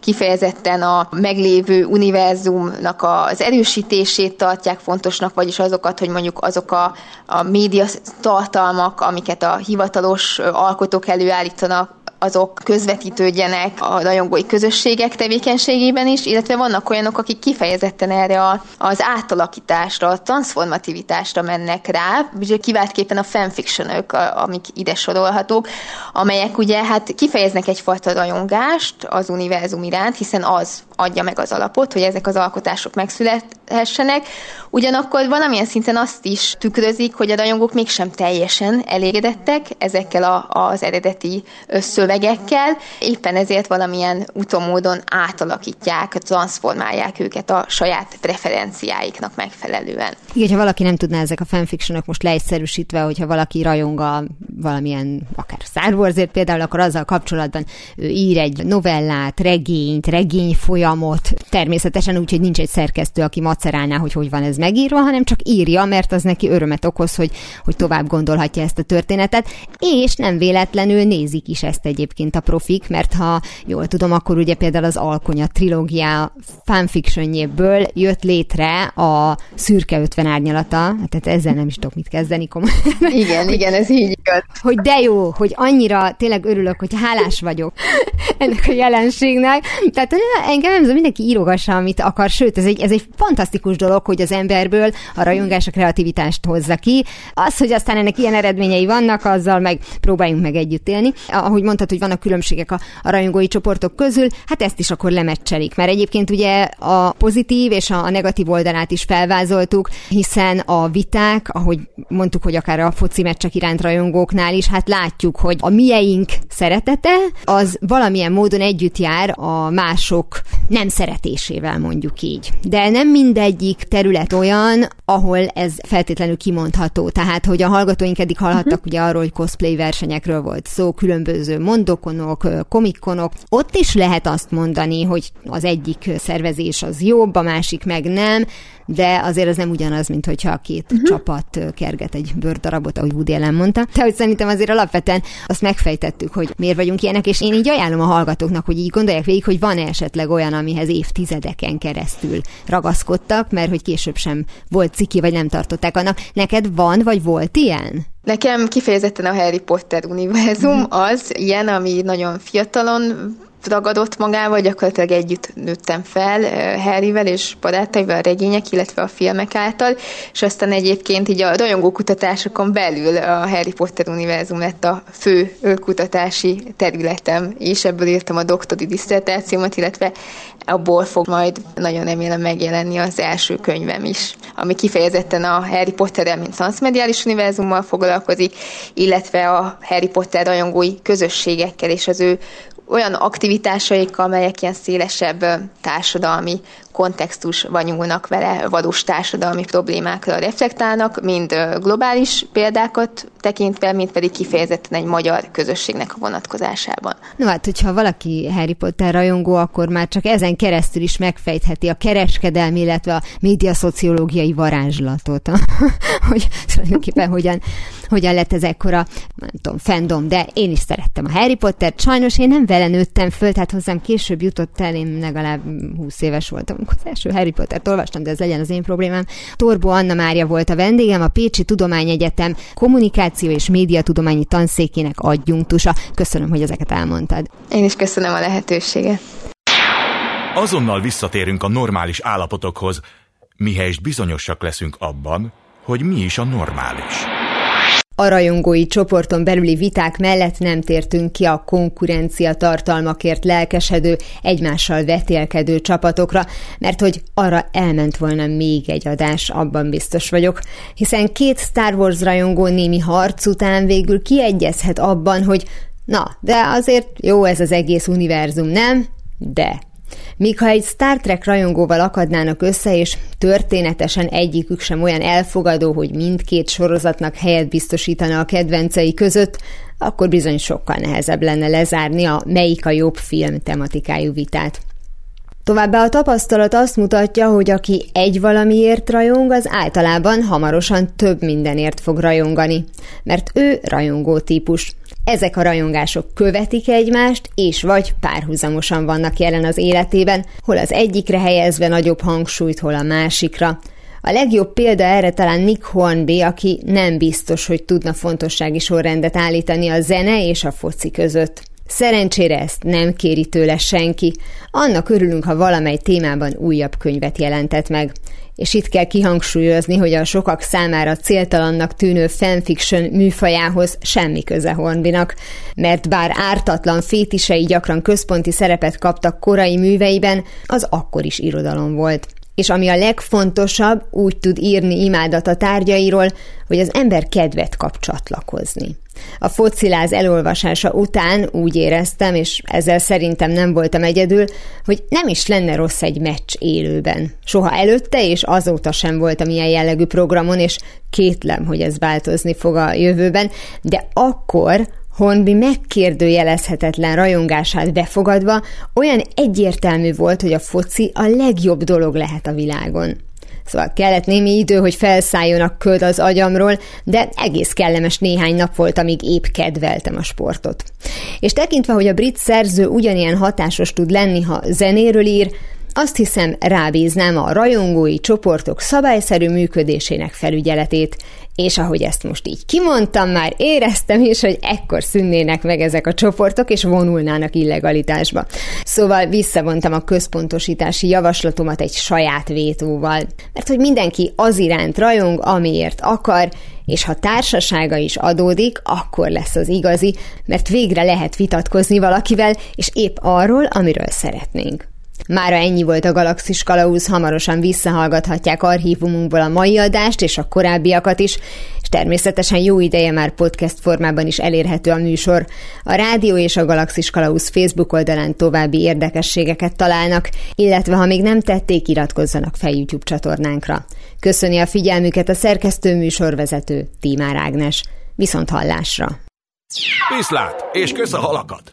kifejezetten a meglévő univerzumnak az erősítését tartják fontosnak, vagyis azokat, hogy mondjuk azok a, a média tartalmak, amiket a hivatalos alkotók előállítanak, azok közvetítődjenek a rajongói közösségek tevékenységében is, illetve vannak olyanok, akik kifejezetten erre a, az átalakításra, a transformativitásra mennek rá, kiváltképpen a fanfictionök, amik ide sorolhatók, amelyek ugye hát kifejeznek egyfajta rajongást az univerzum iránt, hiszen az adja meg az alapot, hogy ezek az alkotások megszülethessenek. Ugyanakkor valamilyen szinten azt is tükrözik, hogy a rajongók mégsem teljesen elégedettek ezekkel a, az eredeti szövegekkel, éppen ezért valamilyen utomódon átalakítják, transformálják őket a saját preferenciáiknak megfelelően. Igen, ha valaki nem tudná ezek a fanfictionok most leegyszerűsítve, hogyha valaki rajong a valamilyen, akár Star Warsért például, akkor azzal kapcsolatban ő ír egy novellát, regényt, regény folyamot, természetesen úgy, hogy nincs egy szerkesztő, aki macerálná, hogy hogy van ez megírva, hanem csak írja, mert az neki örömet okoz, hogy, hogy tovább gondolhatja ezt a történetet, és nem véletlenül nézik is ezt egyébként a profik, mert ha jól tudom, akkor ugye például az Alkonya trilógia fanfictionjéből jött létre a Szürke 50 árnyalata, tehát ezzel nem is tudok mit kezdeni komolyan. Igen, igen, ez így igaz. Hogy de jó, hogy annyira tényleg örülök, hogy hálás vagyok ennek a jelenségnek. Tehát engem nem mindenki írogassa, amit akar, sőt, ez egy, ez egy fantasztikus dolog, hogy az emberből a rajongás a kreativitást hozza ki. Az, hogy aztán ennek ilyen eredményei vannak, azzal meg próbáljunk meg együtt élni. Ahogy mondtad, hogy vannak különbségek a, a rajongói csoportok közül, hát ezt is akkor lemecselik, mert egyébként ugye a pozitív és a negatív oldalát is felvázoltuk, hiszen a viták, ahogy mondtuk, hogy akár a foci meccsek iránt rajongóknál is, hát látjuk, hogy a mieink szeretete az valamilyen módon együtt jár a mások nem szeretésével, mondjuk így. De nem mindegyik terület olyan, ahol ez feltétlenül kimondható. Tehát, hogy a hallgatóink eddig hallhattak uh-huh. ugye arról, hogy cosplay versenyekről volt szó, különböző mondokonok, komikkonok. Ott is lehet azt mondani, hogy az egyik szervezés az jobb, a másik meg nem, de azért az nem ugyanaz, mint hogyha a két uh-huh. csapat kerget egy bőrdarabot, ahogy Woody Allen mondta. De hogy szerintem azért alapvetően azt megfejtettük, hogy miért vagyunk ilyenek, és én így ajánlom a hallgatóknak, hogy így gondolják végig, hogy van-e esetleg olyan, amihez évtizedeken keresztül ragaszkodtak, mert hogy később sem volt ciki, vagy nem tartották annak. Neked van, vagy volt ilyen? Nekem kifejezetten a Harry Potter univerzum az ilyen, ami nagyon fiatalon ragadott magával, gyakorlatilag együtt nőttem fel Harryvel és barátaival a regények, illetve a filmek által, és aztán egyébként így a rajongó kutatásokon belül a Harry Potter univerzum lett a fő kutatási területem, és ebből írtam a doktori diszertációmat, illetve abból fog majd nagyon remélem megjelenni az első könyvem is, ami kifejezetten a Harry Potter mint transmediális univerzummal foglalkozik, illetve a Harry Potter rajongói közösségekkel és az ő olyan aktivitásaikkal, amelyek ilyen szélesebb társadalmi kontextusban nyúlnak vele, valós társadalmi problémákra reflektálnak, mind globális példákat tekintve, mint pedig kifejezetten egy magyar közösségnek a vonatkozásában. No hát, hogyha valaki Harry Potter rajongó, akkor már csak ezen keresztül is megfejtheti a kereskedelmi, illetve a médiaszociológiai varázslatot, hogy tulajdonképpen hogyan, hogyan lett ez ekkora, nem tudom, fandom, de én is szerettem a Harry Pottert. Sajnos én nem vele nőttem föl, tehát hozzám később jutott el, én legalább 20 éves voltam, amikor az első Harry Pottert olvastam, de ez legyen az én problémám. Torbo Anna Mária volt a vendégem, a Pécsi Tudományegyetem kommunikáció és médiatudományi tanszékének adjunktusa. Köszönöm, hogy ezeket elmondtad. Én is köszönöm a lehetőséget. Azonnal visszatérünk a normális állapotokhoz, mihelyest bizonyosak leszünk abban, hogy mi is a normális. A rajongói csoporton belüli viták mellett nem tértünk ki a konkurencia tartalmakért lelkesedő, egymással vetélkedő csapatokra, mert hogy arra elment volna még egy adás, abban biztos vagyok. Hiszen két Star Wars rajongó némi harc után végül kiegyezhet abban, hogy Na, de azért jó ez az egész univerzum, nem? De Míg ha egy Star Trek rajongóval akadnának össze, és történetesen egyikük sem olyan elfogadó, hogy mindkét sorozatnak helyet biztosítana a kedvencei között, akkor bizony sokkal nehezebb lenne lezárni a melyik a jobb film tematikájú vitát. Továbbá a tapasztalat azt mutatja, hogy aki egy valamiért rajong, az általában hamarosan több mindenért fog rajongani, mert ő rajongó típus. Ezek a rajongások követik egymást, és vagy párhuzamosan vannak jelen az életében, hol az egyikre helyezve nagyobb hangsúlyt, hol a másikra. A legjobb példa erre talán Nick Hornby, aki nem biztos, hogy tudna fontossági sorrendet állítani a zene és a foci között. Szerencsére ezt nem kéri tőle senki. Annak örülünk, ha valamely témában újabb könyvet jelentett meg. És itt kell kihangsúlyozni, hogy a sokak számára céltalannak tűnő fanfiction műfajához semmi köze Hornbinak, mert bár ártatlan fétisei gyakran központi szerepet kaptak korai műveiben, az akkor is irodalom volt és ami a legfontosabb, úgy tud írni imádat a tárgyairól, hogy az ember kedvet kap csatlakozni. A fociláz elolvasása után úgy éreztem, és ezzel szerintem nem voltam egyedül, hogy nem is lenne rossz egy meccs élőben. Soha előtte és azóta sem voltam ilyen jellegű programon, és kétlem, hogy ez változni fog a jövőben, de akkor Hornby megkérdőjelezhetetlen rajongását befogadva olyan egyértelmű volt, hogy a foci a legjobb dolog lehet a világon. Szóval kellett némi idő, hogy felszálljon a köd az agyamról, de egész kellemes néhány nap volt, amíg épp kedveltem a sportot. És tekintve, hogy a brit szerző ugyanilyen hatásos tud lenni, ha zenéről ír, azt hiszem rábíznám a rajongói csoportok szabályszerű működésének felügyeletét, és ahogy ezt most így kimondtam, már éreztem is, hogy ekkor szűnnének meg ezek a csoportok, és vonulnának illegalitásba. Szóval visszavontam a központosítási javaslatomat egy saját vétóval, mert hogy mindenki az iránt rajong, amiért akar, és ha társasága is adódik, akkor lesz az igazi, mert végre lehet vitatkozni valakivel, és épp arról, amiről szeretnénk. Mára ennyi volt a Galaxis Kalauz, hamarosan visszahallgathatják archívumunkból a mai adást és a korábbiakat is, és természetesen jó ideje már podcast formában is elérhető a műsor. A Rádió és a Galaxis Kalauz Facebook oldalán további érdekességeket találnak, illetve ha még nem tették, iratkozzanak fel YouTube csatornánkra. Köszöni a figyelmüket a szerkesztő műsorvezető Tímár Ágnes. Viszont hallásra! Viszlát, és kösz a halakat!